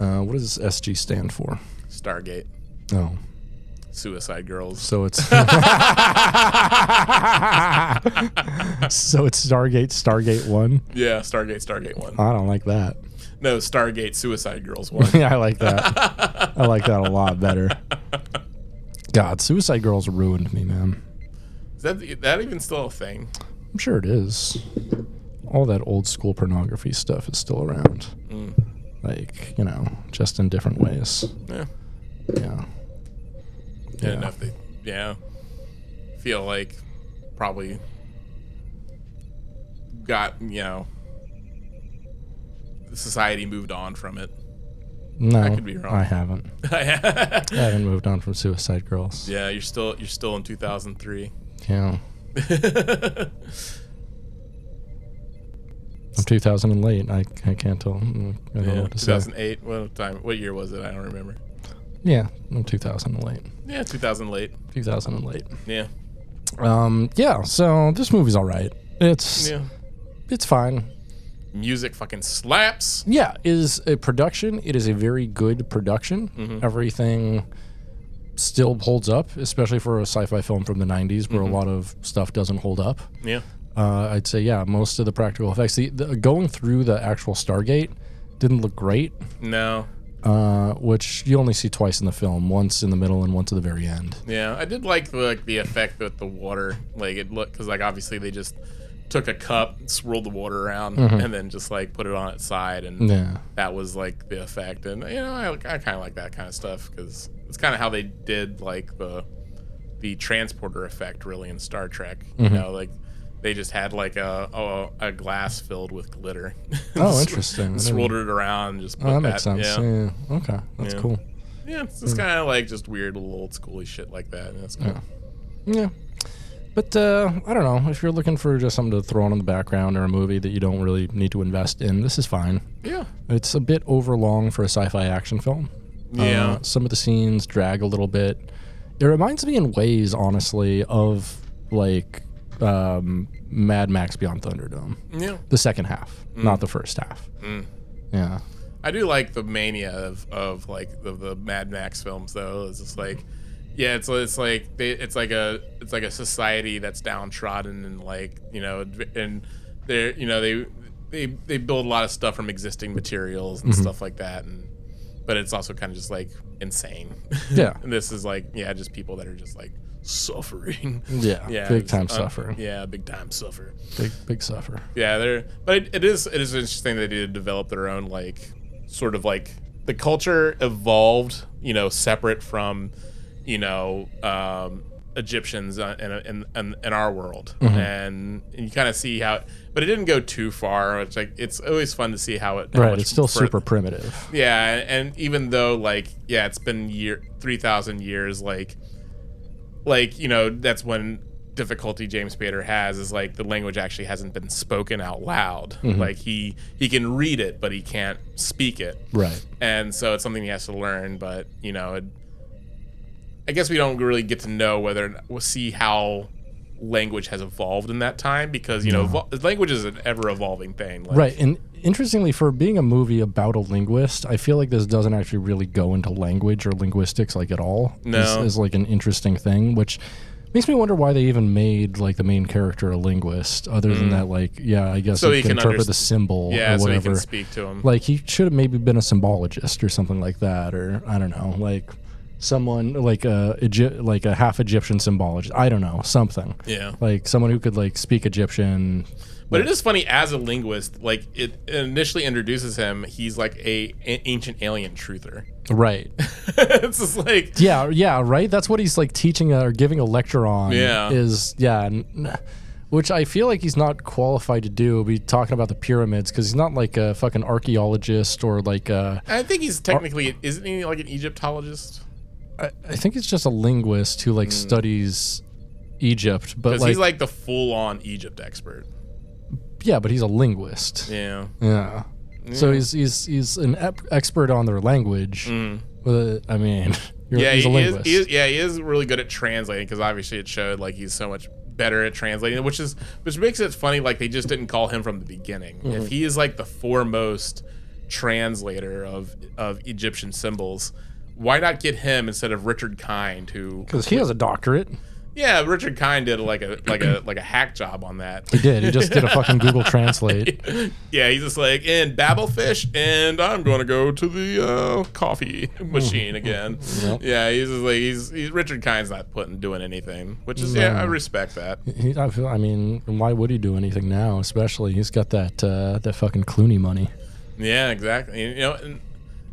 Uh, what does SG stand for?
Stargate.
Oh,
Suicide Girls.
so it's so it's Stargate Stargate One.
Yeah, Stargate, Stargate One.
I don't like that.
No, Stargate Suicide Girls One.
yeah, I like that. I like that a lot better. God, Suicide Girls ruined me, man.
Is that that even still a thing?
I'm sure it is. All that old school pornography stuff is still around. Mm. Like, you know, just in different ways.
Yeah.
Yeah.
Yeah. Enough they yeah. Feel like probably got, you know, society moved on from it.
No,
I could be wrong.
I haven't. I haven't moved on from Suicide Girls.
Yeah, you're still you're still in 2003.
Yeah. I'm 2000 and late. I, I can't tell. mm, I don't know
Yeah,
what to say.
2008. What time? What year was it? I don't remember.
Yeah, I'm 2000 and late.
Yeah, 2000 late.
2000 and late.
Yeah.
Um, yeah. So this movie's all right. It's
Yeah.
it's fine.
Music fucking slaps.
Yeah, is a production. It is a very good production.
Mm-hmm.
Everything still holds up, especially for a sci-fi film from the 90s where
Mm-hmm.
a lot of stuff doesn't hold up.
Yeah.
Uh, I'd say yeah, most of the practical effects. The, the going through the actual Stargate didn't look great,
No.
uh, which you only see twice in the film, once in the middle and once at the very end.
Yeah, I did like the, like the effect with the water. Like it looked because like obviously they just took a cup, swirled the water around, and then just like put it on its side, and
Yeah.
that was like the effect. And you know, I, I kind of like that kind of stuff because it's kind of how they did like the the transporter effect really in Star Trek.
Mm-hmm.
You know, like they just had like a a, a glass filled with glitter.
Oh, interesting.
Swirled it around, and just put
Oh, that
that.
makes sense.
Yeah.
Yeah. Okay. That's
Yeah.
cool.
Yeah, it's just kind of like just weird little old schooly shit like that. And that's cool.
Yeah. But uh, I don't know. If you're looking for just something to throw on in the background or a movie that you don't really need to invest in, this is fine.
Yeah.
It's a bit overlong for a sci-fi action film.
Yeah.
Uh, some of the scenes drag a little bit. It reminds me in ways, honestly, of like um, Mad Max Beyond Thunderdome.
Yeah.
The second half,
Mm.
not the first half. Yeah.
I do like the mania of, of like the, the Mad Max films though. It's just like yeah, it's it's like they, it's like a it's like a society that's downtrodden and like you know and they're you know they they they build a lot of stuff from existing materials and stuff like that and but it's also kind of just like insane.
Yeah.
and this is like yeah, just people that are just like suffering.
Yeah.
Yeah,
Big time
uh,
suffering.
Yeah, big time suffer.
Big big suffer.
Yeah, they're but it, it is it is interesting that they did develop their own like sort of like the culture evolved, you know, separate from you know um, Egyptians uh, in, in in in our world, and, and you kind of see how, but it didn't go too far. It's like it's always fun to see how it how
Right. It's still
fur-
super primitive.
yeah, and even though like yeah, it's been year three thousand years, like like you know that's when difficulty James Spader has is like the language actually hasn't been spoken out loud. Like he he can read it, but he can't speak it,
Right.
and so it's something he has to learn. But you know, it, I guess we don't really get to know whether we'll see how language has evolved in that time because you know evol- language is an ever evolving thing. Like,
Right. And interestingly, for being a movie about a linguist, I feel like this doesn't actually really go into language or linguistics like at all.
No.
Is, is like an interesting thing, which makes me wonder why they even made like the main character a linguist, other than that, like, yeah, I guess
Mm. So
he can
can
interpret
underst-
the symbol
Yeah,
or
so he
whatever.
can speak to him.
like he should have maybe been a symbologist or something like that, or I don't know, like someone like a Egy- like a half Egyptian symbologist. I don't know, something.
yeah.
Like someone who could like speak Egyptian.
But it is funny as a linguist, like it initially introduces him, he's like a, a- ancient alien truther.
Right.
it's just like
Yeah, yeah, right. That's what he's like teaching uh, or giving a lecture on.
Yeah.
is yeah, n- which I feel like he's not qualified to do. Be talking about the pyramids because he's not like a fucking archaeologist or like a.
I think he's technically isn't he like an Egyptologist?
I, I think he's just a linguist who like studies Egypt, but like,
he's like the full on Egypt expert.
yeah, but he's a linguist.
Yeah.
Yeah. So he's he's he's an ep- expert on their language. But I mean, you're,
Mm. Yeah,
he's
he
a
is,
linguist.
he is. Yeah, he is really good at translating because obviously it showed like he's so much better at translating, which is which makes it funny. Like they just didn't call him from the beginning.
Mm-hmm.
If he is like the foremost translator of of Egyptian symbols, why not get him instead of Richard Kind, who
because he has a doctorate.
yeah, Richard Kind did like a like a like a hack job on that.
He did. He just did a fucking Google Translate.
Yeah, he's just like in Babelfish, and I'm going to go to the uh, coffee machine again.
Yep.
Yeah, he's just like he's, he's Richard Kind's not putting doing anything, which is yeah, I respect that.
He, I, feel, I mean, why would he do anything now? Especially he's got that uh, that fucking Clooney money.
Yeah, exactly. You know, and,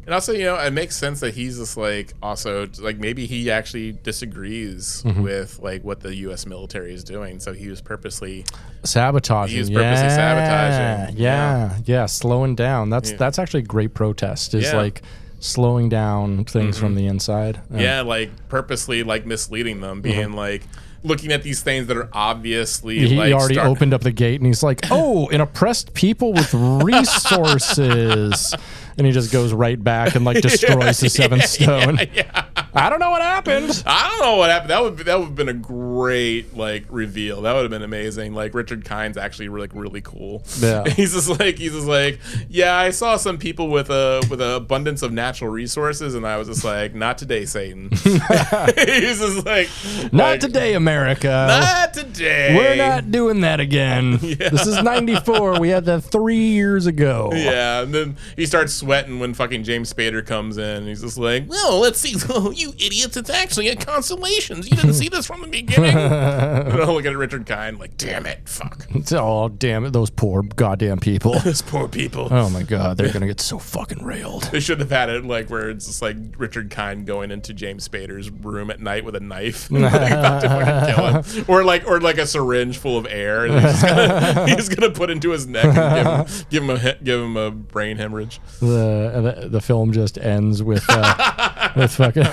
and also you know it makes sense that he's just like also like maybe he actually disagrees
Mm-hmm.
with like what the U.S. military is doing, so he was purposely
Sabotaging.
He was purposely
yeah,
sabotaging.
Yeah, yeah, slowing down. That's
Yeah.
that's actually great protest. Is
Yeah.
like slowing down things from the inside.
yeah, like purposely like misleading them, being like looking at these things that are obviously
Mm-hmm. He
like
already
start-
opened up the gate and he's like, "Oh, an oppressed people with resources," and he just goes right back and like destroys the seventh stone.
yeah.
I don't know what happened.
I don't know what happened. That would be, that would have been a great like reveal. That would have been amazing. Like Richard Kind's actually like really cool.
Yeah.
He's just like he's just like yeah. I saw some people with a with an abundance of natural resources, and I was just like, not today, Satan. he's just like
Not
like,
today, America.
Not today.
We're not doing that again. This is 94. We had that three years ago.
Yeah, and then he starts sweating when fucking James Spader comes in. He's just like, "Well, let's see. Oh, you idiots! It's actually a constellations. You didn't see this from the beginning." and I'll look at Richard Kind like, damn it, fuck.
oh damn it, those poor goddamn people.
Those poor people.
Oh my god, they're gonna get so fucking railed.
They should have had it like where it's just like Richard Kind going into James Spader's room at night with a knife, like, about to fucking kill him, or like or like a syringe full of air, and he's, gonna, he's gonna put into his neck and give him, give him a give him a brain hemorrhage.
The the, the film just ends with uh, with fucking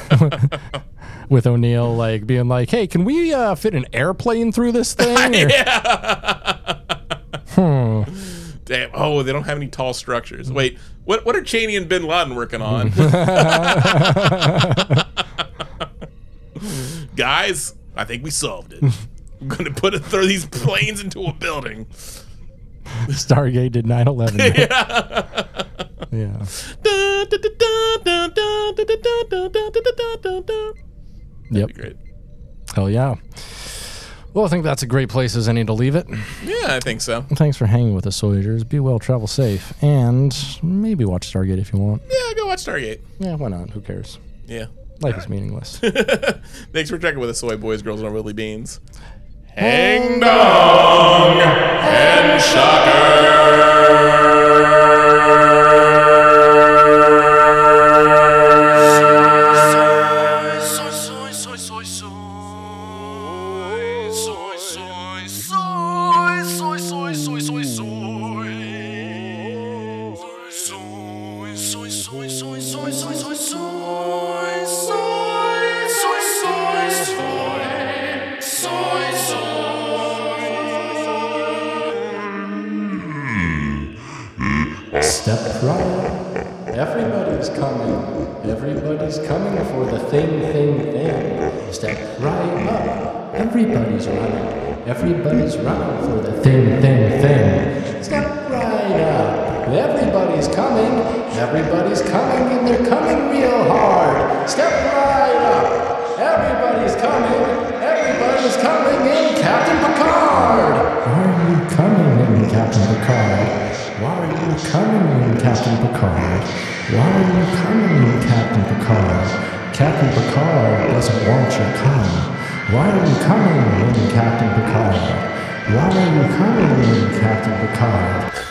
with O'Neill like being like, "Hey, can we uh, fit an airplane through this thing?" Or-
Damn! Oh, they don't have any tall structures. Wait, what what are Cheney and Bin Laden working on? Guys, I think we solved it. I'm gonna put it, throw these planes into a building.
Stargate did 9/11. Yeah. Yep.
Great.
Hell yeah. Well, I think that's a great place as any to leave it.
Yeah, I think so.
Thanks for hanging with us, Soyagers. Be well, travel safe, and maybe watch Stargate if you want.
Yeah, go watch Stargate.
Yeah, why not? Who cares?
Yeah.
Life is meaningless.
Thanks for checking with us, soy boys, girls, and our Willy Beans. Hang dong and
Step Everybody's running for the thing, thing, thing. Step right up. Everybody's coming. Everybody's coming and they're coming real hard. Step right up. Everybody's coming. Everybody's coming in Captain Picard. Why are you coming in Captain Picard? Why are you coming in, Captain Picard? Why are you coming in, Captain Picard? Captain Picard doesn't want you to come. Why are you coming in, Captain Picard? Why are you coming in, Captain Picard?